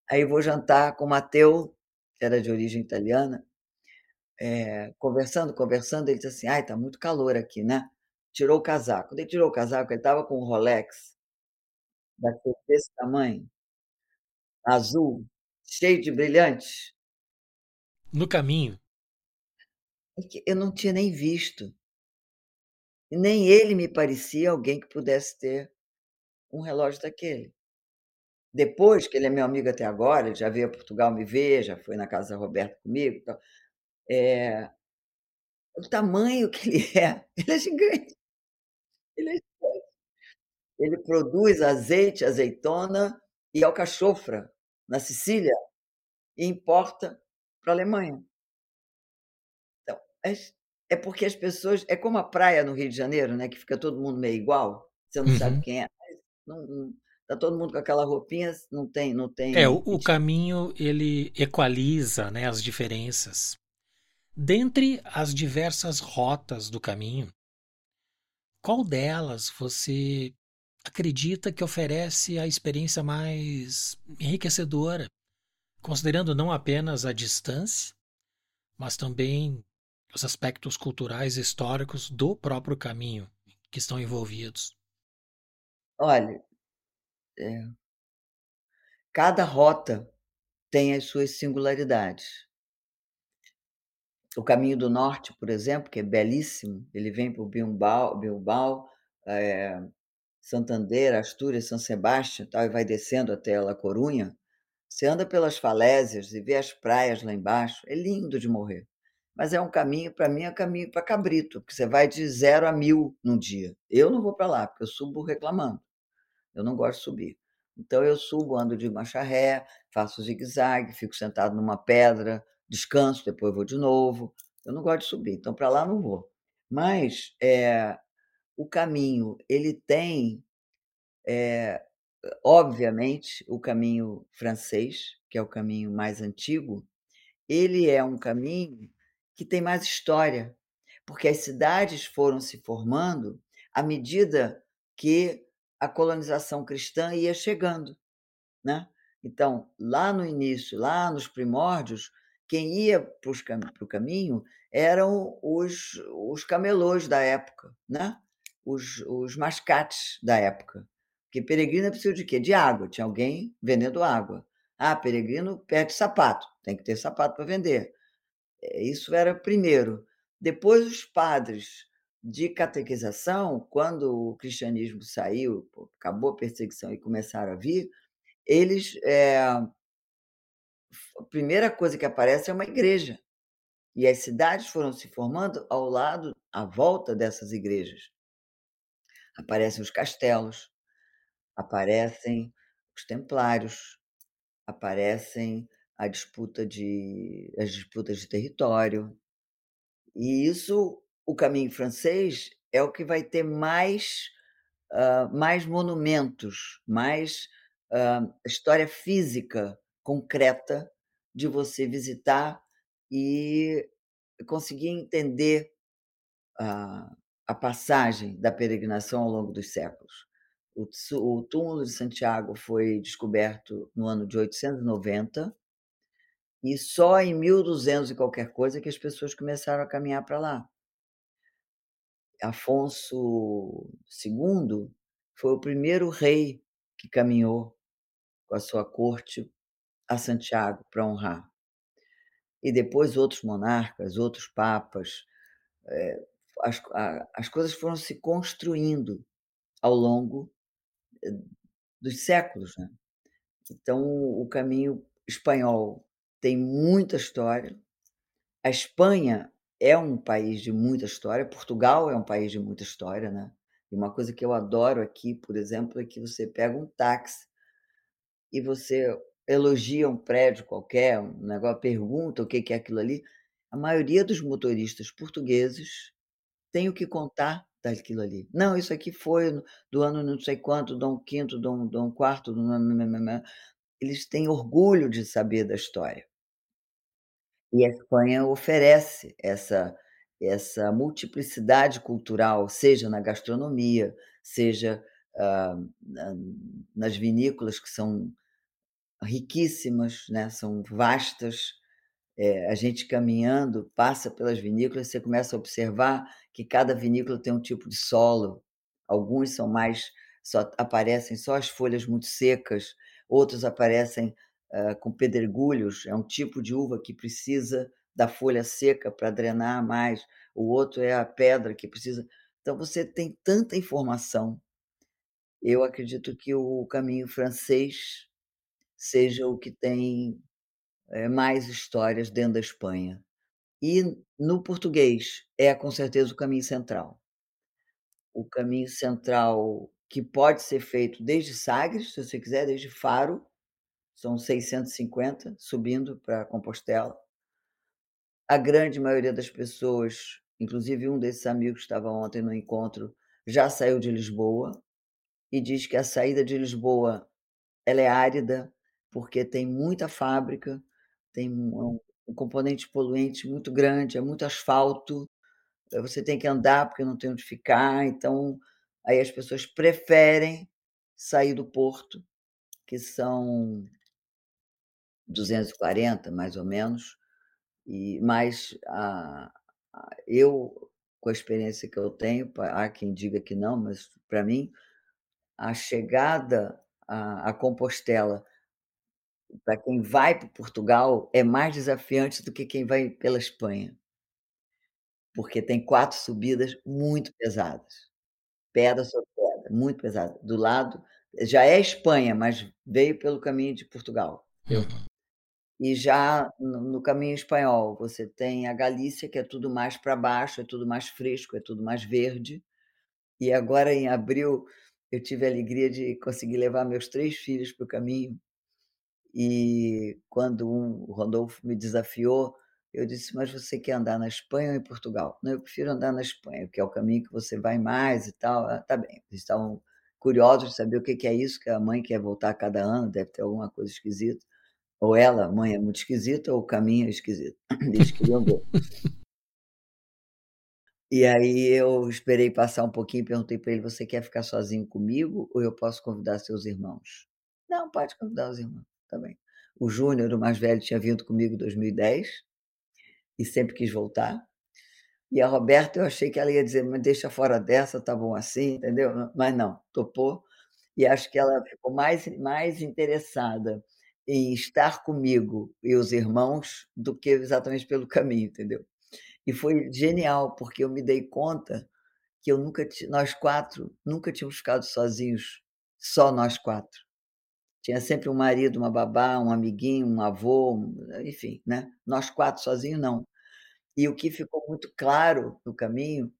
aí vou jantar com o Matteo, que era de origem italiana, eh, conversando, conversando, ele disse assim: "Ai, está muito calor aqui, né". Tirou o casaco, quando ele tirou o casaco, ele estava com um Rolex daquele desse tamanho azul, cheio de brilhantes. No caminho? É que eu não tinha nem visto. E nem ele me parecia alguém que pudesse ter um relógio daquele. Depois, que ele é meu amigo até agora, ele já veio a Portugal me ver, já foi na casa da Roberta comigo e eh o tamanho que ele é, ele é gigante. Ele é gigante. Ele produz azeite, azeitona e alcachofra na Sicília e importa para Alemanha. Então, é porque as pessoas é como a praia no Rio de Janeiro, né, que fica todo mundo meio igual, você não sabe Uhum. quem é, não não está todo mundo com aquela roupinha, não tem não É, o tem o caminho ele equaliza, né, as diferenças. Dentre as diversas rotas do caminho qual delas você acredita que oferece a experiência mais enriquecedora? Considerando não apenas a distância, mas também os aspectos culturais e históricos do próprio caminho que estão envolvidos. Olha, eh cada rota tem as suas singularidades. O caminho do norte, por exemplo, que é belíssimo, ele vem por Bilbao Bilbao, eh, Santander, Astúrias, San Sebastián, tal, e vai descendo até La Corunha. Você anda pelas falésias e vê as praias lá embaixo, é lindo de morrer. Mas é um caminho, para mim, é caminho para cabrito, porque você vai de 0 a 1000 num dia. Eu não vou para lá, porque eu subo reclamando. Eu não gosto de subir. Então eu subo, ando de marcha ré, faço zigue-zague, fico sentado numa pedra, descanso, depois vou de novo. Eu não gosto de subir, então para lá não vou. Mas, eh, o caminho, ele tem, eh, obviamente, o caminho francês, que é o caminho mais antigo, ele é um caminho que tem mais história, porque as cidades foram se formando à medida que a colonização cristã ia chegando, né. Então, lá no início, lá nos primórdios, quem ia para o caminho eram os os camelôs da época, né, os os mascates da época, porque peregrino precisa de quê? De água, tinha alguém vendendo água. Ah, peregrino perde sapato, tem que ter sapato para vender. Eh, isso era primeiro. Depois os padres de catequização, quando o cristianismo saiu, acabou a perseguição e começaram a vir, eles, eh a primeira coisa que aparece é uma igreja. E as cidades foram se formando ao lado à volta dessas igrejas. Aparecem os castelos, aparecem os templários, aparecem a disputa de as disputas de território. E isso, o caminho francês é o que vai ter mais, hã, mais monumentos, mais, hã, história física concreta de você visitar e conseguir entender a a passagem da peregrinação ao longo dos séculos. O o túmulo de Santiago foi descoberto no ano de 890 e só em 1200 e qualquer coisa que as pessoas começaram a caminhar para lá. Afonso II foi o primeiro rei que caminhou com a sua corte a Santiago para honrar. E depois outros monarcas, outros papas, eh, as a as coisas foram se construindo ao longo, eh, dos séculos, né. Então o caminho espanhol tem muita história, a Espanha é um país de muita história, Portugal é um país de muita história, né. E uma coisa que eu adoro aqui, por exemplo, é que você pega um táxi e você elogia um prédio qualquer, um negócio, pergunta o que é aquilo ali, a maioria dos motoristas portugueses tem o que contar daquilo ali. "Não, isso aqui foi do ano não sei quanto, Dom Quinto, Dom Dom Quarto, do nã nã nã nã". Eles têm orgulho de saber da história. E a Espanha oferece essa essa multiplicidade cultural, seja na gastronomia, seja, na nas vinícolas que são riquíssimas, né, são vastas. Eh, a gente caminhando passa pelas vinícolas, você começa a observar que cada vinícola tem um tipo de solo, alguns são mais só aparecem só as folhas muito secas, outros aparecem, hã, com pedregulhos, é um tipo de uva que precisa da folha seca pra drenar mais, o outro é a pedra que precisa então você tem tanta informação. Eu acredito que o caminho francês seja o que tem, eh, mais histórias dentro da Espanha. E no português, é com certeza o caminho central. O caminho central que pode ser feito desde Sagres, se você quiser, desde Faro, são 650 subindo pra Compostela. A grande maioria das pessoas, inclusive um desses amigos que estava ontem no encontro, já saiu de Lisboa, e diz que a saída de Lisboa, ela é árida, porque tem muita fábrica, tem um um componente poluente muito grande, é muito asfalto, eh, você tem que andar, porque não tem onde ficar, então, aí as pessoas preferem sair do porto, que são 240 mais ou menos, e mas a a eu, com a experiência que eu tenho, há quem diga que não, mas pra mim, a chegada a a Compostela, pra quem vai para Portugal, é mais desafiante do que quem vai pela Espanha. Porque tem 4 subidas muito pesadas, pedra sobre pedra, muito pesada. Do lado já é Espanha, mas veio pelo caminho de Portugal. Uhum. E já no no caminho espanhol, você tem a Galícia, que é tudo mais pra baixo, é tudo mais fresco, é tudo mais verde. E agora em abril, eu tive a alegria de conseguir levar meus 3 filhos para o caminho, e quando um o Rodolfo me desafiou, eu disse: "Mas você quer andar na Espanha ou em Portugal?". "Não, eu prefiro andar na Espanha, porque é o caminho que você vai mais e tal". "Ah, tá bem". Eles estavam curiosos de saber o que que é isso, que a mãe quer voltar a cada ano, deve ter alguma coisa esquisita. Ou ela, a mãe é muito esquisita ou o caminho é esquisito. Eles queriam ver. E aí eu esperei passar um pouquinho e perguntei pra ele: "Você quer ficar sozinho comigo ou eu posso convidar seus irmãos?". "Não, pode convidar os irmãos, tá bem". O Júnior, o mais velho, tinha vindo comigo em 2010, e sempre quis voltar. E a Roberta, eu achei que ela ia dizer: "Me deixa fora dessa, tá bom assim", entendeu. Mas não, topou, e acho que ela ficou mais mais interessada em estar comigo e os irmãos, do que exatamente pelo caminho, entendeu. E foi genial, porque eu me dei conta que eu nunca nós 4 nunca tínhamos ficado sozinhos, só nós 4. Tinha sempre um marido, uma babá, um amiguinho, um avô, enfim, né. Nós 4 sozinhos, não. E o que ficou muito claro no caminho,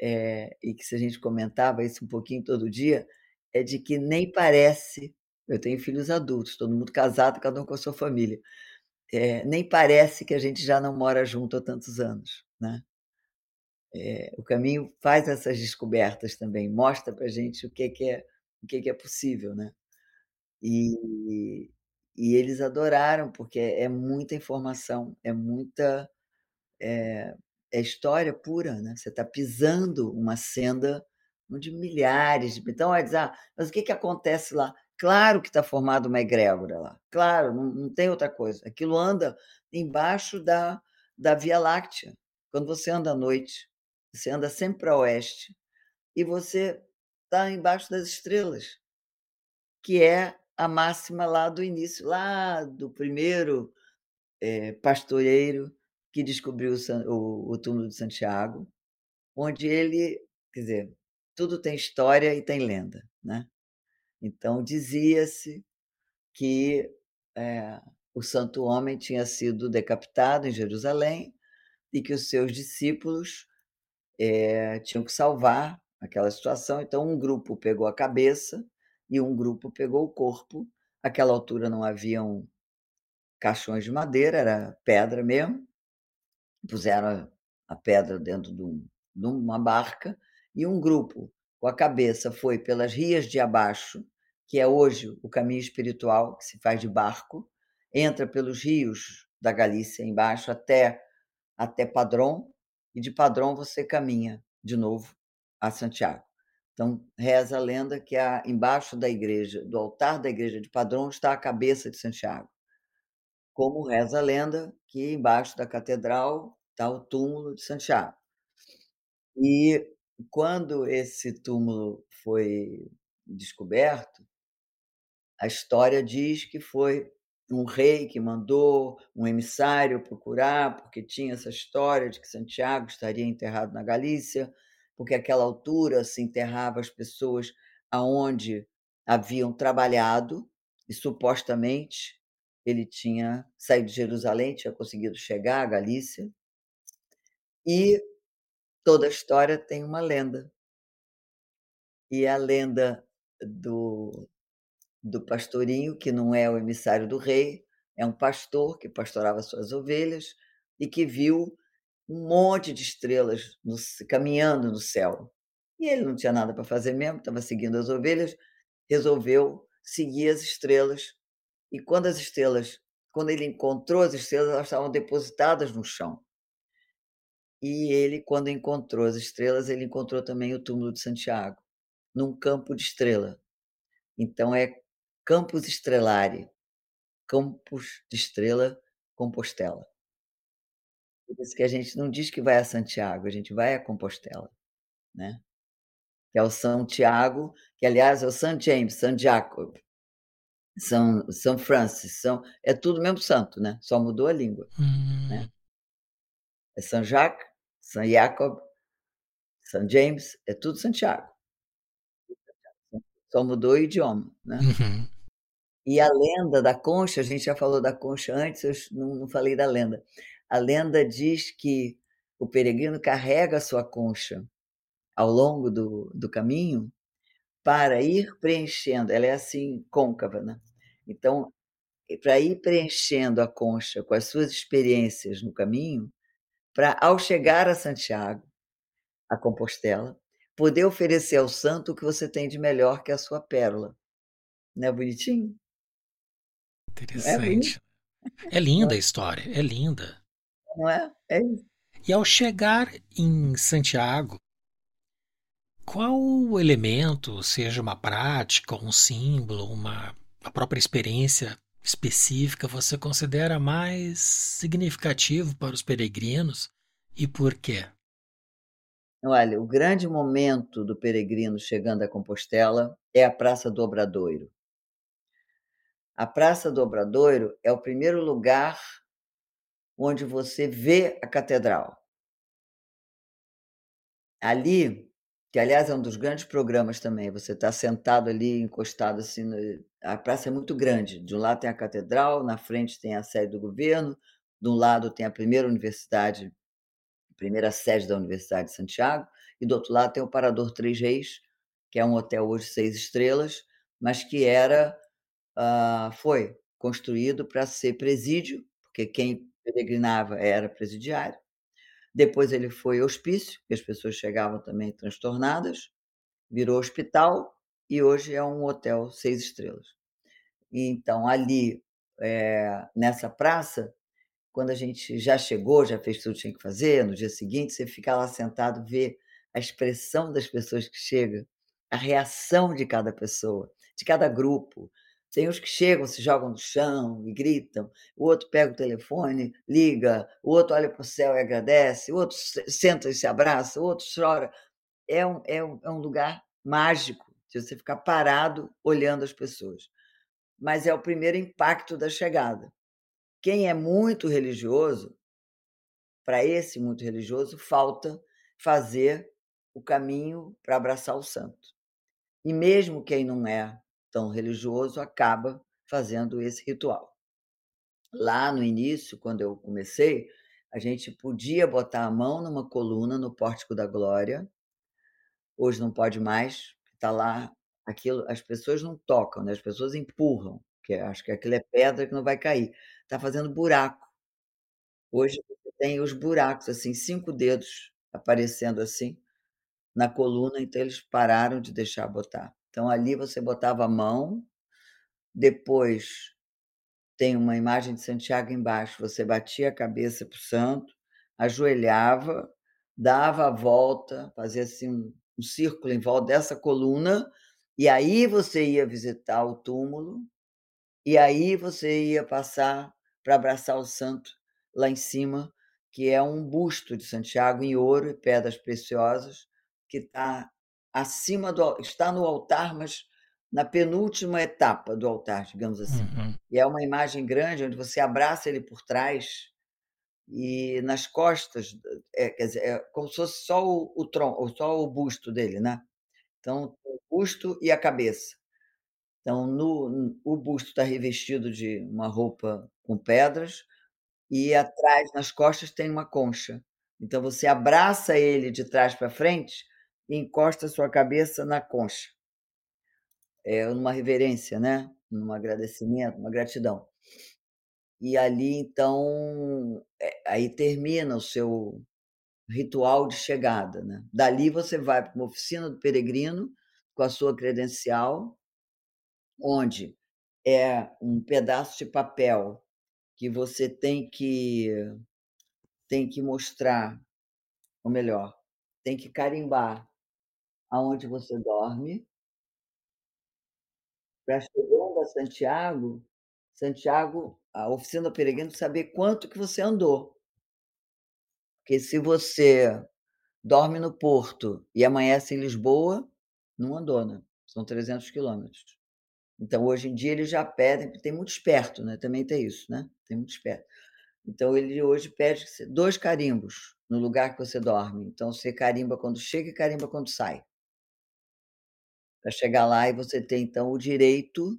eh, e que se a gente comentava isso um pouquinho todo dia, é de que nem parece eu tenho filhos adultos, todo mundo casado, cada um com a sua família. Eh, nem parece que a gente já não mora junto há tantos anos, né. Eh, o caminho faz essas descobertas também, mostra pra gente o que que é o que que é possível, né. E e eles adoraram, porque é muita informação, é muita eh, é história pura, né, você tá pisando uma senda onde milhares de então vai dizer: "Ah, mas o que que acontece lá?". Claro que tá formada uma egrégora lá, claro, não não tem outra coisa, aquilo anda embaixo da da Via Láctea. Quando você anda à noite, você anda sempre pra oeste, e você tá embaixo das estrelas. Que é a máxima lá do início, lá do primeiro, eh, pastoreiro que descobriu o o o túmulo de Santiago. onde ele quer dizer, tudo tem história e tem lenda, né. Então dizia-se que, eh, o santo homem tinha sido decapitado em Jerusalém e que os seus discípulos, eh, tinham que salvar aquela situação, então um grupo pegou a cabeça e um grupo pegou o corpo. Aquela altura não haviam caixões de madeira, era pedra mesmo. Puseram a pedra dentro de um de uma barca e um grupo com a cabeça foi pelas Rias de Abaixo, que é hoje o caminho espiritual que se faz de barco, entra pelos rios da Galícia embaixo até até Padrón, e de Padrón você caminha de novo a Santiago. Então reza a lenda que embaixo da igreja do altar da igreja de Padrón está a cabeça de Santiago. Como reza a lenda que embaixo da catedral está o túmulo de Santiago. E quando esse túmulo foi descoberto a história diz que foi um rei que mandou um emissário procurar, porque tinha essa história de que Santiago estaria enterrado na Galícia, porque àquela altura se enterrava as pessoas aonde haviam trabalhado e supostamente ele tinha saído de Jerusalém, tinha conseguido chegar à Galícia. E toda a história tem uma lenda. E a lenda do do pastorinho, que não é o emissário do rei, é um pastor que pastorava suas ovelhas e que viu um monte de estrelas no caminhando no céu. E ele não tinha nada para fazer mesmo, estava seguindo as ovelhas, resolveu seguir as estrelas. E quando as estrelas quando ele encontrou as estrelas, elas estavam depositadas no chão. E ele, quando encontrou as estrelas, ele encontrou também o túmulo de Santiago, num campo de estrela. Então é Campus Strelari, Campos de Estrela, Compostela. Por isso que a gente não diz que vai a Santiago, a gente vai a Compostela, né. Que é o São Tiago, que aliás é o Saint James, Saint Jacob. São São Francis, são é tudo mesmo santo, né, só mudou a língua, né. Hum. É Saint Jacques, Saint Jacob, Saint James, é tudo Santiago. Só mudou o idioma, né. Uhum. E a lenda da concha, a gente já falou da concha antes, eu não não falei da lenda. A lenda diz que o peregrino carrega a sua concha ao longo do do caminho para ir preenchendo ela é assim côncava, né. Então, para ir preenchendo a concha com as suas experiências no caminho, para ao chegar a Santiago, a Compostela, poder oferecer ao santo o que você tem de melhor que é a sua pérola. Não é bonitinho? É? Interessante. É linda a história, é linda. Não é? É. E ao chegar em Santiago qual o elemento, seja uma prática, um símbolo, uma a própria experiência específica, você considera mais significativo para os peregrinos e por quê? Olha, o grande momento do peregrino chegando a Compostela é a Praça do Obradoiro. A Praça do Obradoiro é o primeiro lugar onde você vê a catedral. Ali que aliás é um dos grandes programas também, você está sentado ali, encostado assim no a praça é muito grande, de um lado tem a catedral, na frente tem a sede do governo, de um lado tem a primeira universidade, primeira sede da Universidade de Santiago, e do outro lado tem o Parador Três Reis, que é um hotel hoje 6 estrelas, mas que era, hã, foi construído para ser presídio, porque quem peregrinava era presidiário. Depois ele foi hospício, porque as pessoas chegavam também transtornadas, virou hospital e hoje é um hotel 6 estrelas. E então ali, eh, nessa praça, quando a gente já chegou, já fez tudo que tinha que fazer, no dia seguinte você fica lá sentado, vê a expressão das pessoas que chega, a reação de cada pessoa, de cada grupo. Tem uns que chegam, se jogam no chão e gritam, o outro pega o telefone, liga, o outro olha para o céu e agradece, o outro se senta e se abraça, o outro chora. É um é um é um lugar mágico de você ficar parado olhando as pessoas. Mas é o primeiro impacto da chegada. Quem é muito religioso para esse muito religioso falta fazer o caminho para abraçar o santo. E mesmo quem não é tão religioso acaba fazendo esse ritual. Lá no início, quando eu comecei, a gente podia botar a mão numa coluna no Pórtico da Glória. Hoje não pode mais, está lá aquilo as pessoas não tocam, né, as pessoas empurram, que acho que aquilo é pedra que não vai cair. Está fazendo buraco. Hoje tem os buracos, assim, 5 dedos aparecendo assim, na coluna, então eles pararam de deixar botar. Então ali você botava a mão, depois tem uma imagem de Santiago embaixo, você batia a cabeça para o santo, ajoelhava, dava a volta, fazia assim um, um círculo em volta dessa coluna, e aí você ia visitar o túmulo, e aí você ia passar para abraçar o santo lá em cima, que é um busto de Santiago em ouro e pedras preciosas, que está acima do está no altar, mas na penúltima etapa do altar, digamos assim. Uhum. E é uma imagem grande onde você abraça ele por trás e nas costas, é, quer dizer, é como se fosse só o, o tronco, só o busto dele, né? Então, o busto e a cabeça. Então, no, o busto está revestido de uma roupa com pedras e atrás, nas costas, tem uma concha. Então, você abraça ele de trás para frente e encosta sua cabeça na concha é, numa reverência, né? Num agradecimento, uma gratidão. E ali, então, é, aí termina o seu ritual de chegada, né? Dali você vai para uma oficina do peregrino com a sua credencial, onde é um pedaço de papel que você tem que tem que mostrar, ou melhor, tem que carimbar aonde você dorme para chegando a Santiago, Santiago, a oficina do peregrino saber quanto que você andou. Porque se você dorme no Porto e amanhece em Lisboa, não andou, né? São 300 quilômetros. Então, hoje em dia, eles já pedem, tem muito esperto, né? Também tem isso, né? Tem muito esperto. Então, ele hoje pede dois carimbos no lugar que você dorme. Então, você carimba quando chega e carimba quando sai para chegar lá e você ter, então, o direito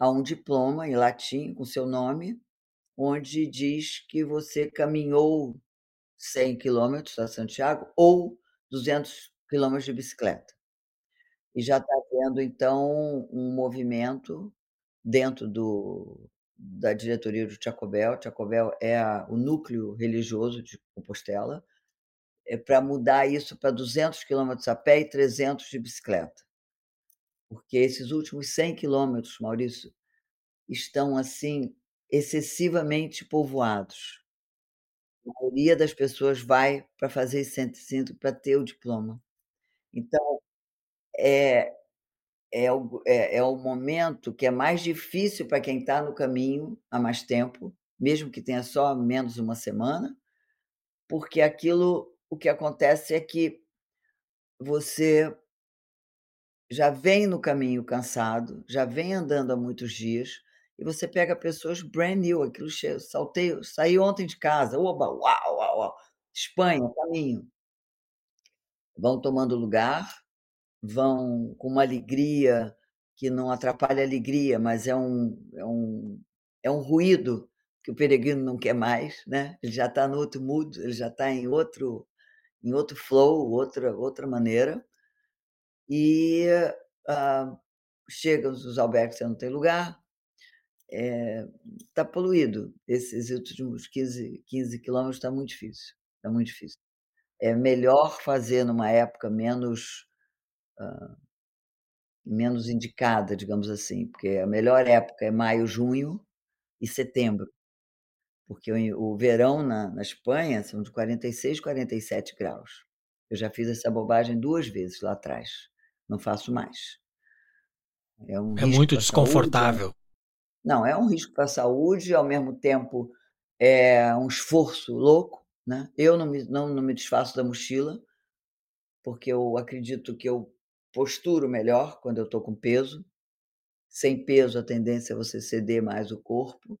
a um diploma em latim com seu nome, onde diz que você caminhou 100 quilômetros a Santiago ou 200 quilômetros de bicicleta. E já está havendo, então, um movimento dentro do da diretoria do Chacobel. Chacobel é a o núcleo religioso de Compostela, é para mudar isso para 200 quilômetros a pé e 300 de bicicleta porque esses últimos 100 quilômetros, Maurício, estão assim excessivamente povoados. A maioria das pessoas vai para fazer esse 105 para ter o diploma. Então, é é o é é o momento que é mais difícil para quem está no caminho há mais tempo, mesmo que tenha só menos uma semana, porque aquilo o que acontece é que você já vem no caminho cansado, já vem andando há muitos dias, e você pega pessoas brand new, aquilo cheio, saltei, saí ontem de casa, oba, uau, uau, uau, Espanha, caminho. Vão tomando lugar, vão com uma alegria que não atrapalha a alegria, mas é um, é um, é um ruído que o peregrino não quer mais, né? Ele já está no outro mood, ele já está em outro, em outro flow, outra, outra maneira. E, ah, chegam os albergues, não tem lugar, está eh, poluído. Esses últimos 15 15 quilômetros está muito difícil, está muito difícil. É melhor fazer numa época menos, hã, menos indicada, digamos assim, porque a melhor época é maio, junho e setembro. Porque o o verão na na Espanha são de 46, 47 graus. Eu já fiz essa bobagem 2 vezes lá atrás. Não faço mais. É um É muito saúde, é desconfortável. não, é um risco para a saúde, ao mesmo tempo é um esforço louco, né. Eu não me não não me desfaço da mochila, porque eu acredito que eu posturo melhor quando eu estou com peso. Sem peso, a tendência é você ceder mais o corpo.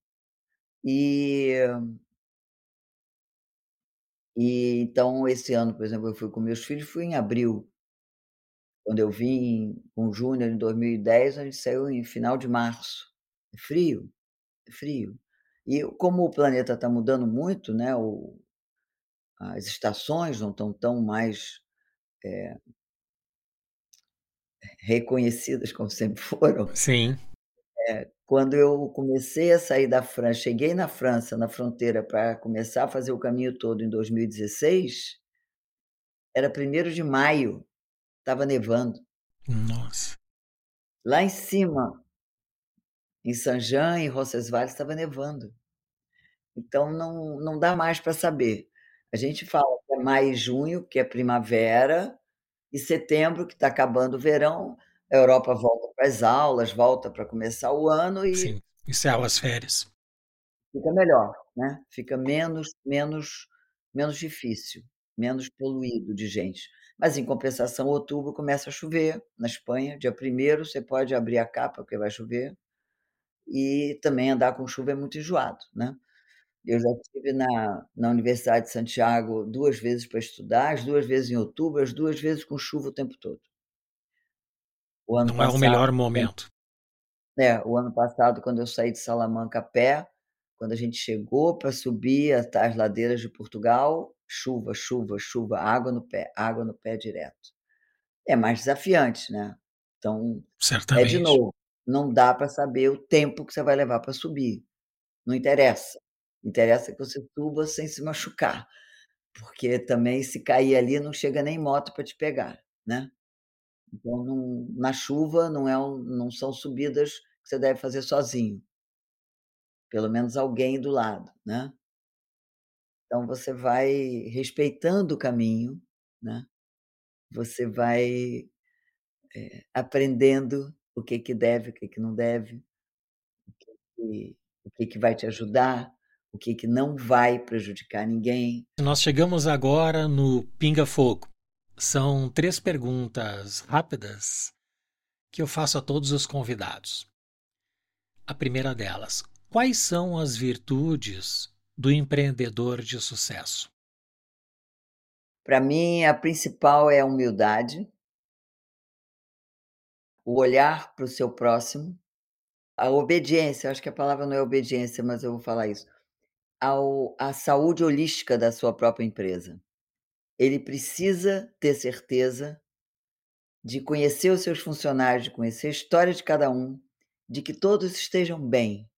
E E então esse ano, por exemplo, eu fui com meus filhos, fui em abril. Quando eu vim com o Júnior em 2010, a gente saiu em final de março. É frio, é frio. E como o planeta está mudando muito, né, o as estações não estão tão mais, eh reconhecidas como sempre foram. Sim. É, quando eu comecei a sair da França cheguei na França, na fronteira, para começar a fazer o caminho todo em 2016 era 1º de maio, estava nevando. Nossa. Lá em cima em Saint-Jean, em Roncesvalles, estava nevando. Então não não dá mais para saber. A gente fala que é maio e junho, que é primavera, e setembro, que está acabando o verão, a Europa volta para as aulas, volta para começar o ano e Sim, encerram as férias. fica melhor, né, fica menos menos menos difícil, menos poluído de gente. Mas em compensação, outubro começa a chover na Espanha, dia 1º você pode abrir a capa, porque vai chover, e também andar com chuva é muito enjoado, né. Eu já estive na na Universidade de Santiago 2 vezes para estudar, as 2 vezes em outubro, as 2 vezes com chuva o tempo todo. O ano Não é o passado melhor momento. É, o ano passado, quando eu saí de Salamanca a pé, quando a gente chegou para subir as ladeiras de Portugal, chuva, chuva, chuva, água no pé, água no pé direto. É mais desafiante, né. Então, é de Certamente. novo, não dá para saber o tempo que você vai levar para subir. Não interessa. Interessa que você suba sem se machucar, porque também se cair ali não chega nem moto para te pegar, né. Então não na chuva não é não são subidas que você deve fazer sozinho. Pelo menos alguém do lado, né. Então você vai respeitando o caminho, né, você vai, eh, aprendendo o que que deve, o que que não deve, o que que o que que vai te ajudar, o que que não vai prejudicar ninguém. Nós chegamos agora no pinga fogo. São 3 perguntas rápidas que eu faço a todos os convidados. A primeira delas: quais são as virtudes do empreendedor de sucesso? Para mim, a principal é a humildade. O olhar para o seu próximo. A obediência, acho que a palavra não é obediência, mas eu vou falar isso. Ao a saúde holística da sua própria empresa. Ele precisa ter certeza de conhecer os seus funcionários, de conhecer a história de cada um, de que todos estejam bem,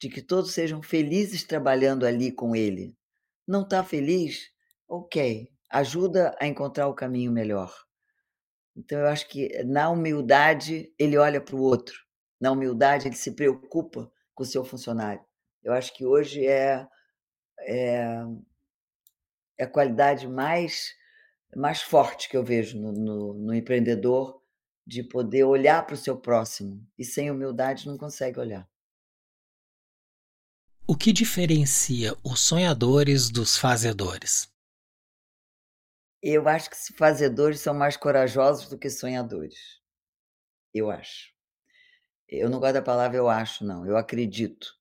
de que todos sejam felizes trabalhando ali com ele. Não está feliz? Ok, ajuda a encontrar o caminho melhor. Então eu acho que na humildade ele olha para o outro, na humildade ele se preocupa com o seu funcionário. Eu acho que hoje é é é a qualidade mais mais forte que eu vejo no no no empreendedor, de poder olhar para o seu próximo, e sem humildade não consegue olhar. O que diferencia os sonhadores dos fazedores? Eu acho que fazedores são mais corajosos do que sonhadores. Eu acho. Eu não gosto da palavra "eu acho" não, eu acredito.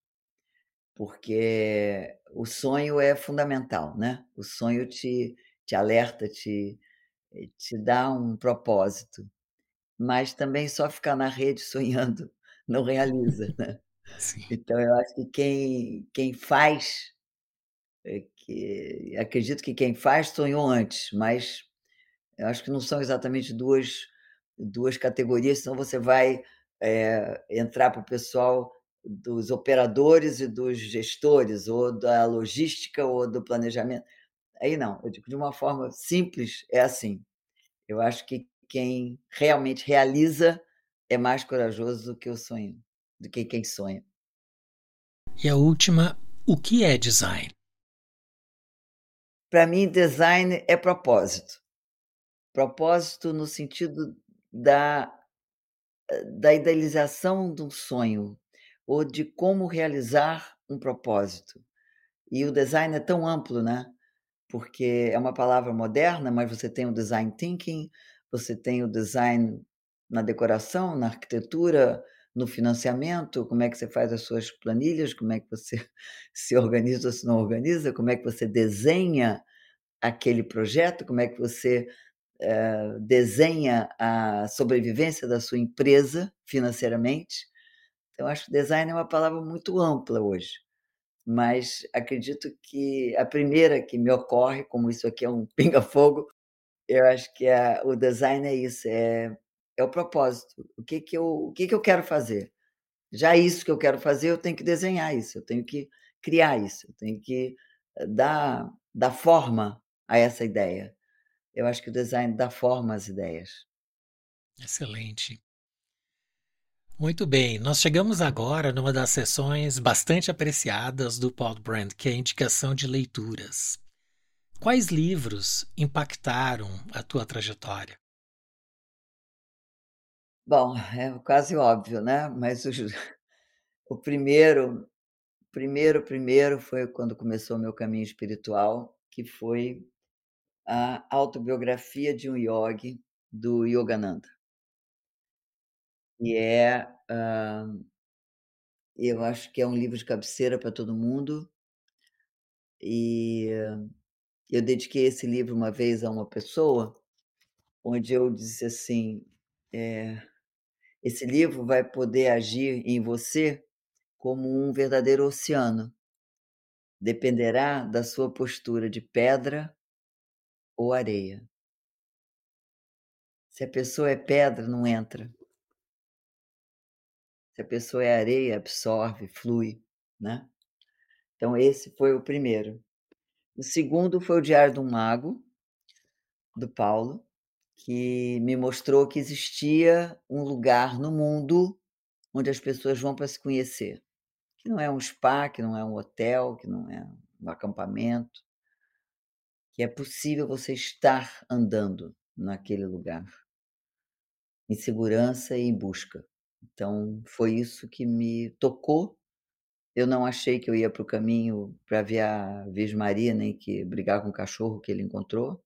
Porque o sonho é fundamental, né, o sonho te te alerta, te te dá um propósito, mas também só ficar na rede sonhando não realiza, né. Sim. Então eu acho que quem quem faz, é que acredito que quem faz sonhou antes, mas eu acho que não são exatamente 2 2 categorias, senão você vai, eh, entrar para o pessoal dos operadores e dos gestores, ou da logística ou do planejamento. Aí não, eu digo de uma forma simples, é assim, eu acho que quem realmente realiza é mais corajoso do que o sonho do que quem sonha. E a última, o que é design? Para mim design é propósito. Propósito no sentido da da idealização de um sonho, ou de como realizar um propósito. E o design é tão amplo, né, porque é uma palavra moderna, mas você tem o design thinking, você tem o design na decoração, na arquitetura, no financiamento, como é que você faz as suas planilhas, como é que você se organiza ou se não organiza, como é que você desenha aquele projeto, como é que você uh, desenha a sobrevivência da sua empresa financeiramente. Então, acho que design é uma palavra muito ampla hoje, mas acredito que a primeira que me ocorre, como isso aqui é um pinga-fogo, eu acho que é, o design é isso, é, é o propósito. O que que eu, o que que eu quero fazer? Já isso que eu quero fazer, eu tenho que desenhar isso, eu tenho que criar isso, eu tenho que eh, dar, dar forma a essa ideia. Eu acho que o design dá forma às ideias. Excelente. Muito bem, nós chegamos agora numa das sessões bastante apreciadas do Podbrand, que é a indicação de leituras. Quais livros impactaram a tua trajetória? Bom, é quase óbvio, né? Mas o, o primeiro, primeiro, primeiro foi quando começou o meu caminho espiritual, que foi a autobiografia de um yogi do Yogananda. E é, uh, eu acho que é um livro de cabeceira para todo mundo. E eu dediquei esse livro uma vez a uma pessoa, onde eu disse assim: é, esse livro vai poder agir em você como um verdadeiro oceano. Dependerá da sua postura de pedra ou areia. Se a pessoa é pedra, não entra. Se a pessoa é areia, absorve, flui, né? Então esse foi o primeiro. O segundo foi o Diário um Mago, do Paulo, que me mostrou que existia um lugar no mundo onde as pessoas vão para se conhecer. Que não é um spa, que não é um hotel, que não é um acampamento, que é possível você estar andando naquele lugar, em segurança e em busca. Então, foi isso que me tocou. Eu não achei que eu ia para o caminho para ver a Virgem Maria, nem que brigar com o cachorro que ele encontrou,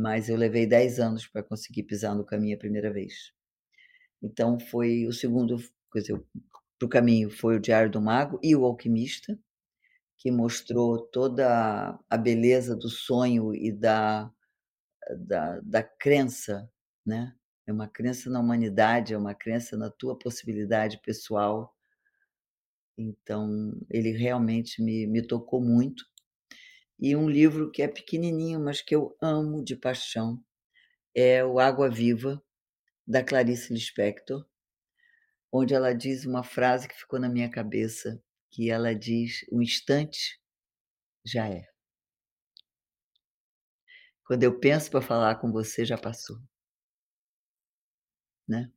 mas eu levei 10 anos para conseguir pisar no caminho a primeira vez. Então, foi o segundo, quer dizer, para o caminho foi o Diário do Mago e o Alquimista, que mostrou toda a beleza do sonho e da, da, da crença, né? É uma crença na humanidade, é uma crença na tua possibilidade pessoal. Então, ele realmente me, me tocou muito. E um livro que é pequenininho, mas que eu amo de paixão, é o Água Viva, da Clarice Lispector, onde ela diz uma frase que ficou na minha cabeça, que ela diz: "O instante já é". Quando eu penso para falar com você, já passou. Né.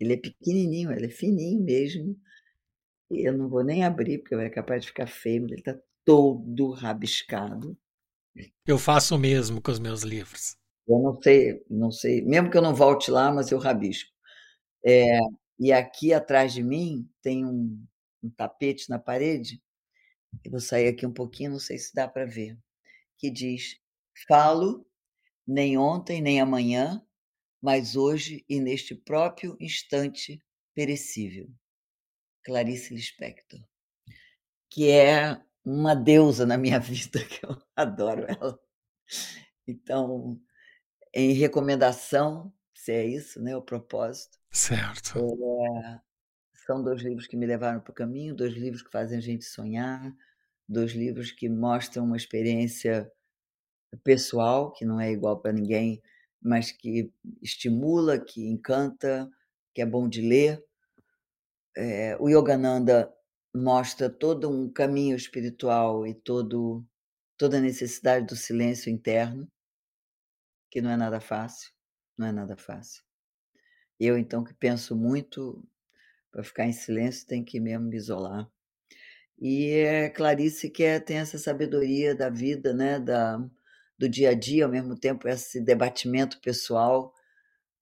Ele é pequenininho, ele é fininho mesmo, eu não vou nem abrir, porque é capaz de ficar feio, ele está todo rabiscado. Eu faço o mesmo com os meus livros. Eu não sei não sei mesmo que eu não volte lá, mas eu rabisco. É, e aqui atrás de mim tem um um tapete na parede, eu vou sair aqui um pouquinho, não sei se dá para ver, que diz: "Falo, nem ontem nem amanhã, mas hoje e neste próprio instante perecível". Clarice Lispector. Que é uma deusa na minha vida, que eu adoro ela. Então, em recomendação, se é isso, né, o propósito. Certo. É são 2 livros que me levaram para o caminho, 2 livros que fazem a gente sonhar, 2 livros que mostram uma experiência pessoal, que não é igual para ninguém, mas que estimula, que encanta, que é bom de ler. Eh, o Yogananda mostra todo um caminho espiritual e todo toda a necessidade do silêncio interno, que não é nada fácil, não é nada fácil. Eu então que penso muito para ficar em silêncio tem que mesmo me isolar. E é Clarice que é, tem essa sabedoria da vida, né, da, do dia a dia, ao mesmo tempo esse debatimento pessoal.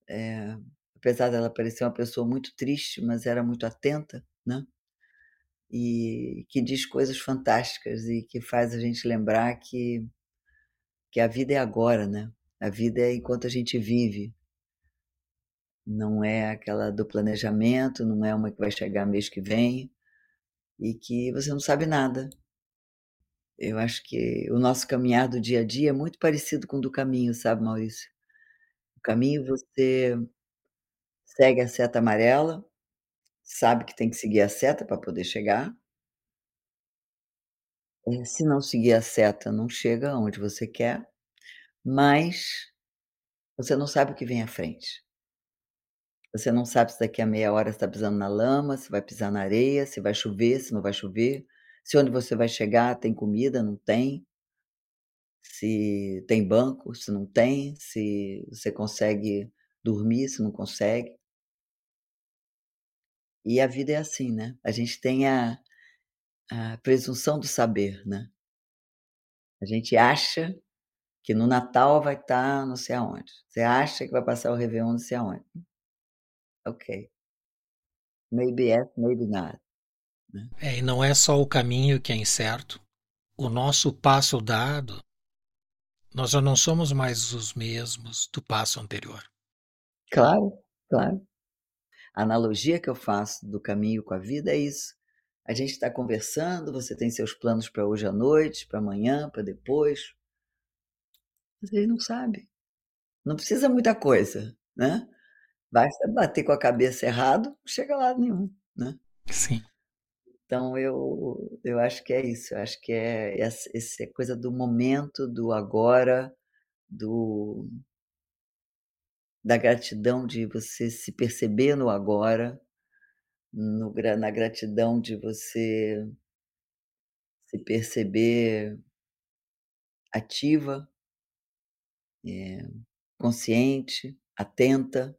É, apesar dela parecer uma pessoa muito triste, mas era muito atenta, né? E que diz coisas fantásticas e que faz a gente lembrar que, que a vida é agora, né? A vida é enquanto a gente vive não é aquela do planejamento, não é uma que vai chegar mês que vem e que você não sabe nada. Eu acho que o nosso caminhar do dia a dia é muito parecido com o do caminho, sabe, Maurício? O caminho você segue a seta amarela, sabe que tem que seguir a seta para poder chegar. Eh, se não seguir a seta, não chega aonde você quer, mas você não sabe o que vem à frente. Você não sabe se daqui a meia hora está pisando na lama, se vai pisar na areia, se vai chover, se não vai chover, se onde você vai chegar tem comida, não tem. Se tem banco, se não tem, se você consegue dormir, se não consegue. E a vida é assim, né, a gente tem a a presunção do saber, né. A gente acha que no Natal vai estar não sei aonde, você acha que vai passar o réveillon não sei aonde. Ok. Maybe yes, maybe not, né. É, e não é só o caminho que é incerto, o nosso passo dado, nós já não somos mais os mesmos do passo anterior. Claro, claro. A analogia que eu faço do caminho com a vida é isso, a gente está conversando, você tem seus planos para hoje à noite, para amanhã, para depois. Você não sabe. Não precisa muita coisa, né. Basta bater com a cabeça errado, não chega a lado nenhum, né. Sim. Então eu eu acho que é isso, eu acho que é essa esse coisa do momento, do agora, do da gratidão de você se perceber no agora, no na gratidão de você se perceber ativa eh, consciente, atenta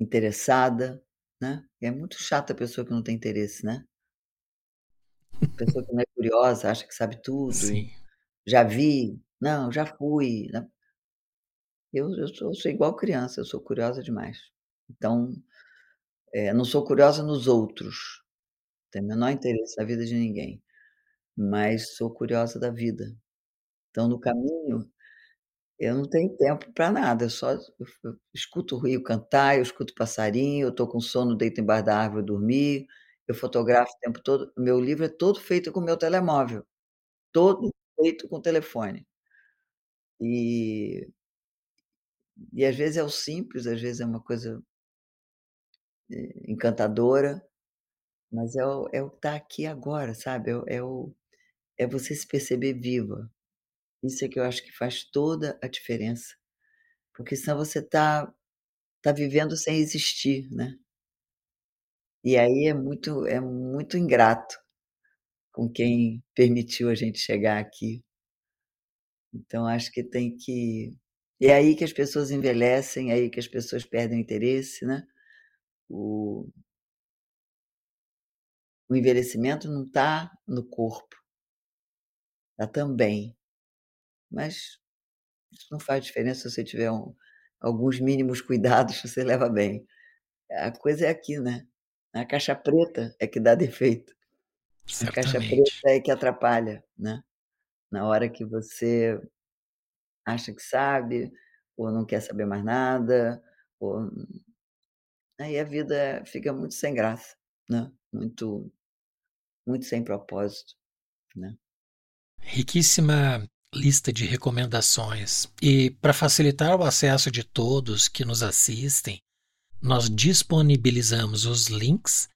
interessada, né. É muito chata a pessoa que não tem interesse, né. Pessoa que não é curiosa, acha que sabe tudo, Sim. já vi, não, já fui, né. Eu eu sou sou igual criança, eu sou curiosa demais. Então, eh, não sou curiosa nos outros, tenho o menor interesse na vida de ninguém, mas sou curiosa da vida. Então no caminho, eu não tenho tempo para nada, eu só eu eu escuto o rio cantar, eu escuto passarinho, eu estou com sono, deito embaixo da árvore dormir, eu fotografo o tempo todo, meu livro é todo feito com o meu telemóvel, todo feito com telefone. E e às vezes é o simples, às vezes é uma coisa eh, encantadora, mas é o é o estar aqui agora, sabe, é o é o é você se perceber viva. Isso é que eu acho que faz toda a diferença, porque senão você está está vivendo sem existir, né. E aí é muito é muito ingrato com quem permitiu a gente chegar aqui. Então acho que tem que é aí que as pessoas envelhecem, é aí que as pessoas perdem o interesse, né. O o envelhecimento não está no corpo. Está também, mas isso não faz diferença se você tiver um alguns mínimos cuidados, você leva bem. A coisa é aqui, né, a caixa preta é que dá defeito. A caixa preta é que atrapalha, né. Na hora que você acha que sabe, ou não quer saber mais nada, ou aí a vida fica muito sem graça, né, muito muito sem propósito, né. Riquíssima lista de recomendações. E para facilitar o acesso de todos que nos assistem, nós disponibilizamos os links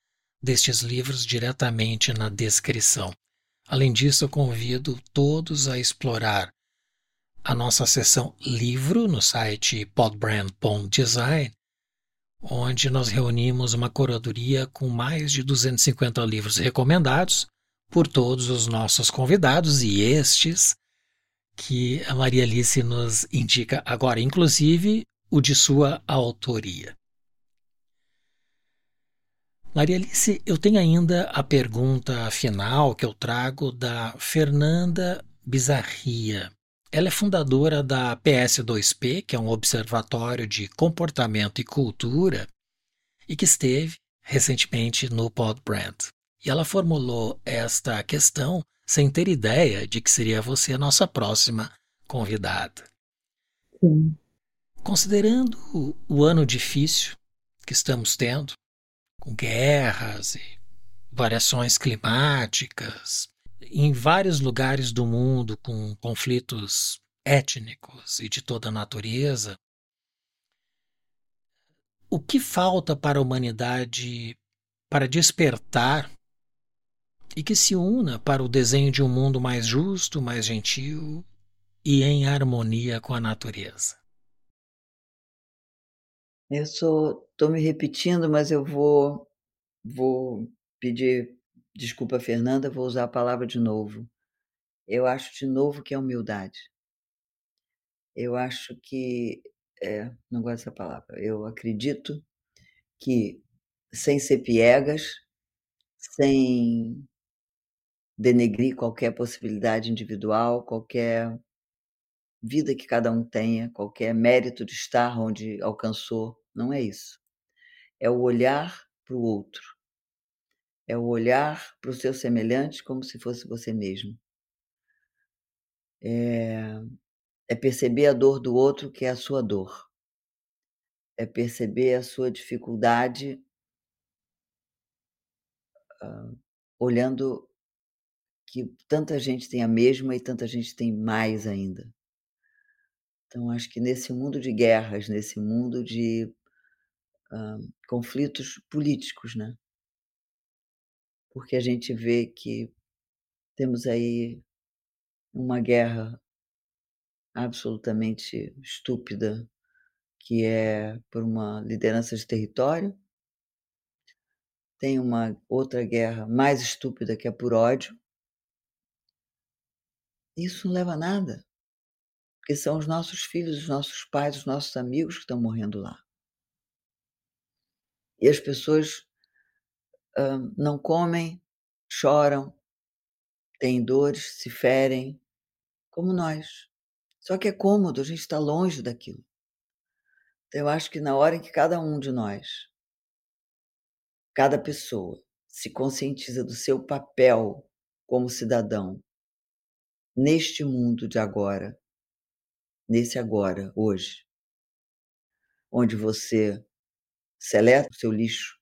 destes livros diretamente na descrição. Além disso, eu convido todos a explorar a nossa seção livro no site podbrand.design, onde nós reunimos uma curadoria com mais de 250 livros recomendados por todos os nossos convidados e estes que a Maria Alice nos indica agora, inclusive o de sua autoria. Maria Alice, eu tenho ainda a pergunta final que eu trago da Fernanda Bizarria. Ela é fundadora da PS2P, que é um observatório de comportamento e cultura, e que esteve recentemente no Podbrand. E ela formulou esta questão sem ter ideia de que seria você a nossa próxima convidada. Sim. Considerando o ano difícil que estamos tendo, com guerras e variações climáticas, em vários lugares do mundo com conflitos étnicos e de toda natureza, o que falta para a humanidade para despertar e que se una para o desenho de um mundo mais justo, mais gentil e em harmonia com a natureza? Eu estou me repetindo, mas eu vou vou pedir desculpa Fernanda, vou usar a palavra de novo. Eu acho de novo que é humildade. Eu acho que é, não gosto dessa palavra. Eu acredito que sem ser piegas, sem denegrir qualquer possibilidade individual, qualquer vida que cada um tenha, qualquer mérito de estar onde alcançou, não é isso. É o olhar para o outro. É o olhar para o seu semelhante como se fosse você mesmo. É, é perceber a dor do outro que é a sua dor. É perceber a sua dificuldade uh, olhando que tanta gente tem a mesma e tanta gente tem mais ainda. Então, acho que nesse mundo de guerras, nesse mundo de uh, conflitos políticos, né? Porque a gente vê que temos aí uma guerra absolutamente estúpida, que é por uma liderança de território. Tem uma outra guerra mais estúpida que é por ódio. Isso não leva a nada, porque são os nossos filhos, os nossos pais, os nossos amigos que estão morrendo lá. E as pessoas não comem, choram, têm dores, se ferem, como nós. Só que é cômodo, a gente está longe daquilo. Então eu acho que na hora em que cada um de nós, cada pessoa, se conscientiza do seu papel como cidadão neste mundo de agora, nesse agora, hoje, onde você seleta o seu lixo,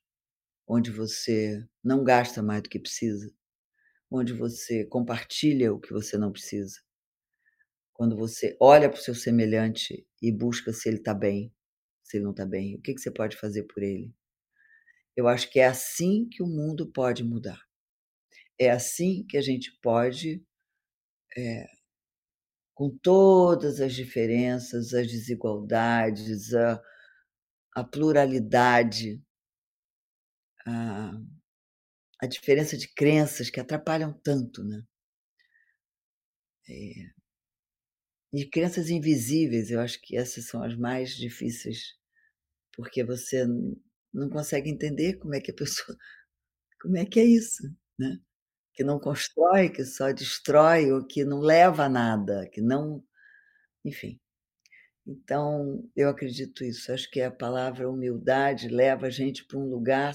onde você não gasta mais do que precisa, onde você compartilha o que você não precisa. Quando você olha para o seu semelhante e busca se ele está bem, se ele não está bem, o que, que você pode fazer por ele? Eu acho que é assim que o mundo pode mudar. É assim que a gente pode, é, com todas as diferenças, as desigualdades, a, a pluralidade, a, a diferença de crenças que atrapalham tanto, né? É, e crenças invisíveis, eu acho que essas são as mais difíceis, porque você não consegue entender como é que a pessoa como é que é isso, né? Que não constrói, que só destrói ou que não leva a nada, que não enfim. Então, eu acredito isso, acho que a palavra humildade leva a gente para um lugar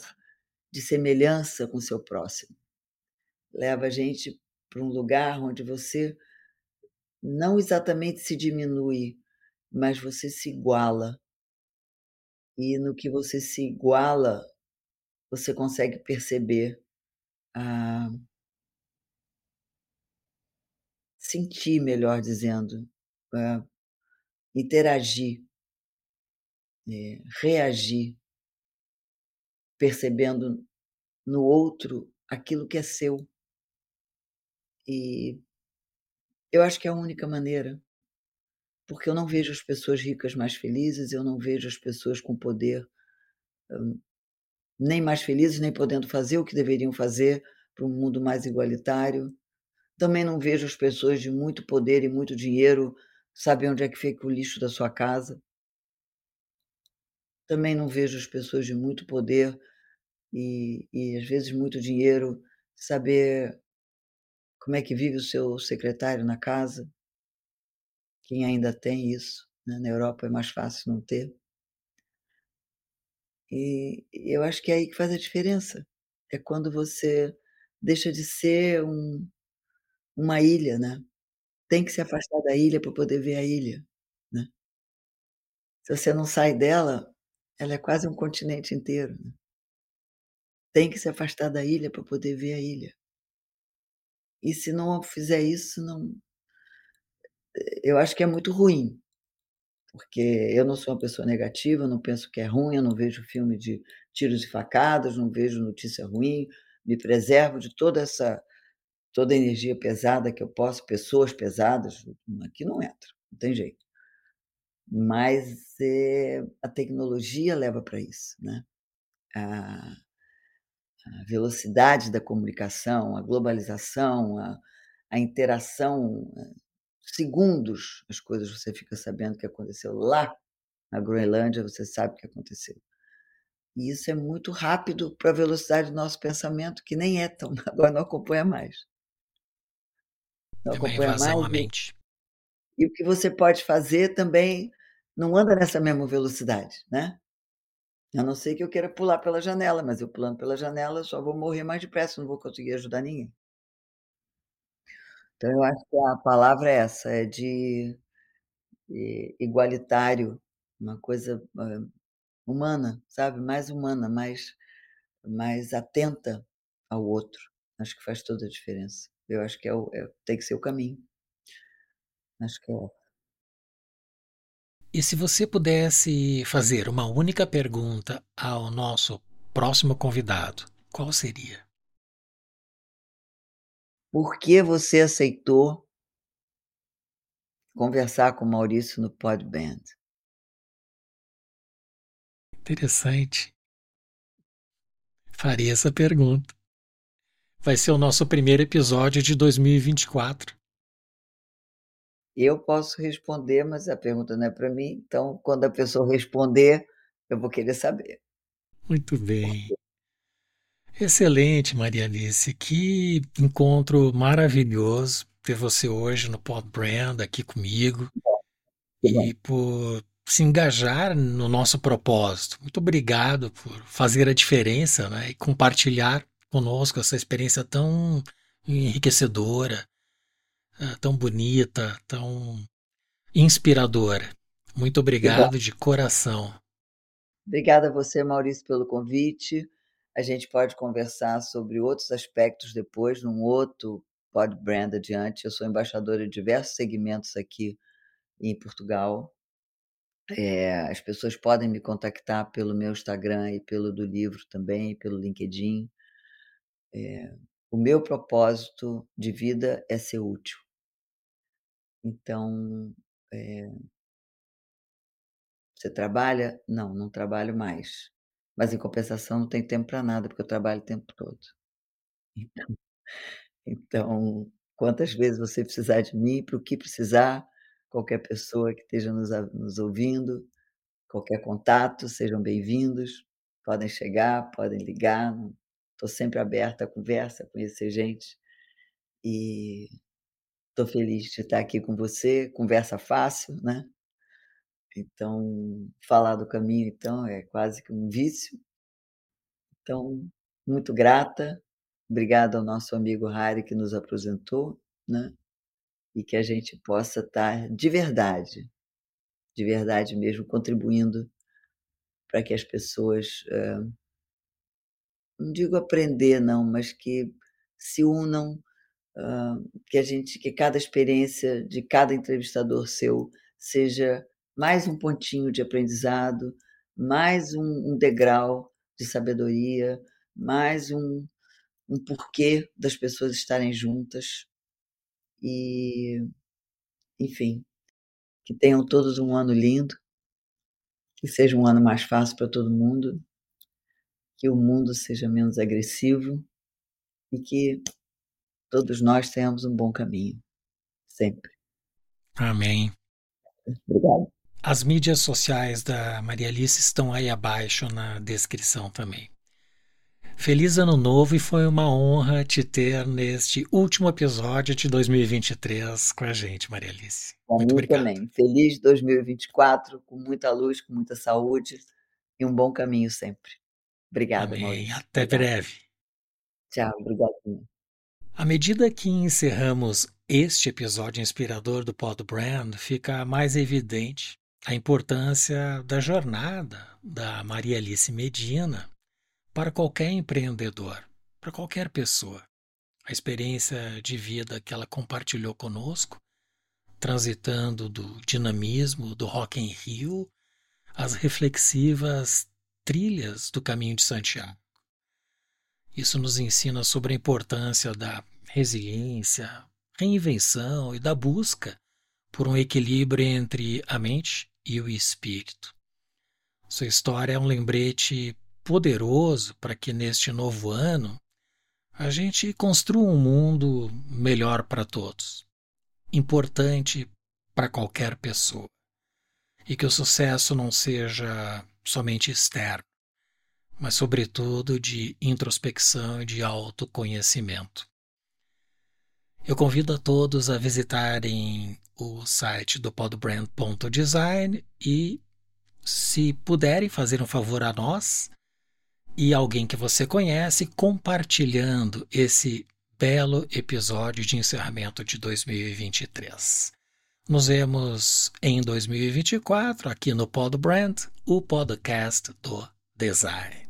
de semelhança com o seu próximo. Leva a gente para um lugar onde você não exatamente se diminui, mas você se iguala. E no que você se iguala, você consegue perceber a sentir, melhor dizendo, ah, interagir, eh, reagir, percebendo no outro aquilo que é seu. E eu acho que é a única maneira, porque eu não vejo as pessoas ricas mais felizes, eu não vejo as pessoas com poder, hã, nem mais felizes, nem podendo fazer o que deveriam fazer para um mundo mais igualitário. Também não vejo as pessoas de muito poder e muito dinheiro saber onde é que fica o lixo da sua casa. Também não vejo as pessoas de muito poder e e às vezes muito dinheiro saber como é que vive o seu secretário na casa. Quem ainda tem isso, né, na Europa é mais fácil não ter. E eu acho que é aí que faz a diferença. É quando você deixa de ser um uma ilha, né. Tem que se afastar da ilha para poder ver a ilha, né. Se você não sai dela, ela é quase um continente inteiro, né. Tem que se afastar da ilha para poder ver a ilha. E se não fizer isso, não eu acho que é muito ruim, porque eu não sou uma pessoa negativa, não penso que é ruim, eu não vejo filme de tiros e facadas, não vejo notícia ruim, me preservo de toda essa toda a energia pesada que eu posso, pessoas pesadas, aqui não entra, não tem jeito. Mas, eh, a tecnologia leva para isso, né. A a velocidade da comunicação, a globalização, a a interação, eh, segundos as coisas você fica sabendo que aconteceu lá na Groenlândia, você sabe o que aconteceu. E isso é muito rápido para a velocidade do nosso pensamento, que nem é tão agora não acompanha mais. Não É acompanha mais e mente. e o que você pode fazer também não anda nessa mesma velocidade, né. A não ser que eu queira pular pela janela, mas eu pulando pela janela só vou morrer mais depressa, não vou conseguir ajudar ninguém. Então eu acho que a palavra é essa, é de i igualitário, uma coisa, humana, sabe, mais humana, mais mais atenta ao outro. Acho que faz toda a diferença. Eu acho que é o é tem que ser o caminho. Acho que é. E se você pudesse fazer uma única pergunta ao nosso próximo convidado, qual seria? Por que você aceitou conversar com o Maurício no Podband? Interessante. Faria essa pergunta. Vai ser o nosso primeiro episódio de 2024. Eu posso responder, mas a pergunta não é para mim, então quando a pessoa responder, eu vou querer saber. Muito bem. Excelente, Maria Alice. Que encontro maravilhoso ter você hoje no Podbrand aqui comigo e por se engajar no nosso propósito. Muito obrigado por fazer a diferença, né, e compartilhar conosco essa experiência tão enriquecedora, tão bonita, tão inspiradora. Muito obrigado de coração. Obrigada a você, Maurício, pelo convite. A gente pode conversar sobre outros aspectos depois, num outro Podbrand adiante. Eu sou embaixadora de diversos segmentos aqui em Portugal. Eh, as pessoas podem me contactar pelo meu Instagram e pelo do livro também, pelo LinkedIn. Eh, o meu propósito de vida é ser útil. Então, eh Você trabalha? Não, não trabalho mais. Mas em compensação não tenho tempo para nada, porque eu trabalho o tempo todo. Então então, quantas vezes você precisar de mim, para o que precisar, qualquer pessoa que esteja nos nos ouvindo, qualquer contato, sejam bem-vindos, podem chegar, podem ligar, estou sempre aberta à conversa, a conhecer gente. E estou feliz de estar aqui com você, conversa fácil, né. Então, falar do caminho então é quase que um vício. Então, muito grata, obrigada ao nosso amigo Harry que nos apresentou, né, e que a gente possa estar de verdade, de verdade mesmo, contribuindo para que as pessoas, hã não digo aprender não, mas que se unam, que a gente que cada experiência de cada entrevistador seu seja mais um pontinho de aprendizado, mais um um degrau de sabedoria, mais um um porquê das pessoas estarem juntas. E, enfim, que tenham todos um ano lindo. Que seja um ano mais fácil para todo mundo. Que o mundo seja menos agressivo e que todos nós tenhamos um bom caminho, sempre. Amém. Obrigada. As mídias sociais da Maria Alice estão aí abaixo na descrição também. Feliz ano novo e foi uma honra te ter neste último episódio de 2023 com a gente, Maria Alice. Para Muito obrigado. também. Feliz 2024, com muita luz, com muita saúde e um bom caminho sempre. Obrigada, Amém. Maurício. Até Obrigada. breve. Tchau, obrigadinho. À medida que encerramos este episódio inspirador do Podbrand, fica mais evidente a importância da jornada da Maria Alice Medina para qualquer empreendedor, para qualquer pessoa. a experiência de vida que ela compartilhou conosco, transitando do dinamismo do Rock em Rio às reflexivas trilhas do Caminho de Santiago. Isso nos ensina sobre a importância da resiliência, reinvenção e da busca por um equilíbrio entre a mente e o espírito. Sua história é um lembrete poderoso para que neste novo ano a gente construa um mundo melhor para todos, importante para qualquer pessoa, e que o sucesso não seja somente externo, mas sobretudo de introspecção e de autoconhecimento. Eu convido a todos a visitarem o site do podbrand.design e, se puderem fazer um favor a nós e alguém que você conhece, compartilhando esse belo episódio de encerramento de 2023. Nos vemos em 2024 aqui no Podbrand, o podcast do design.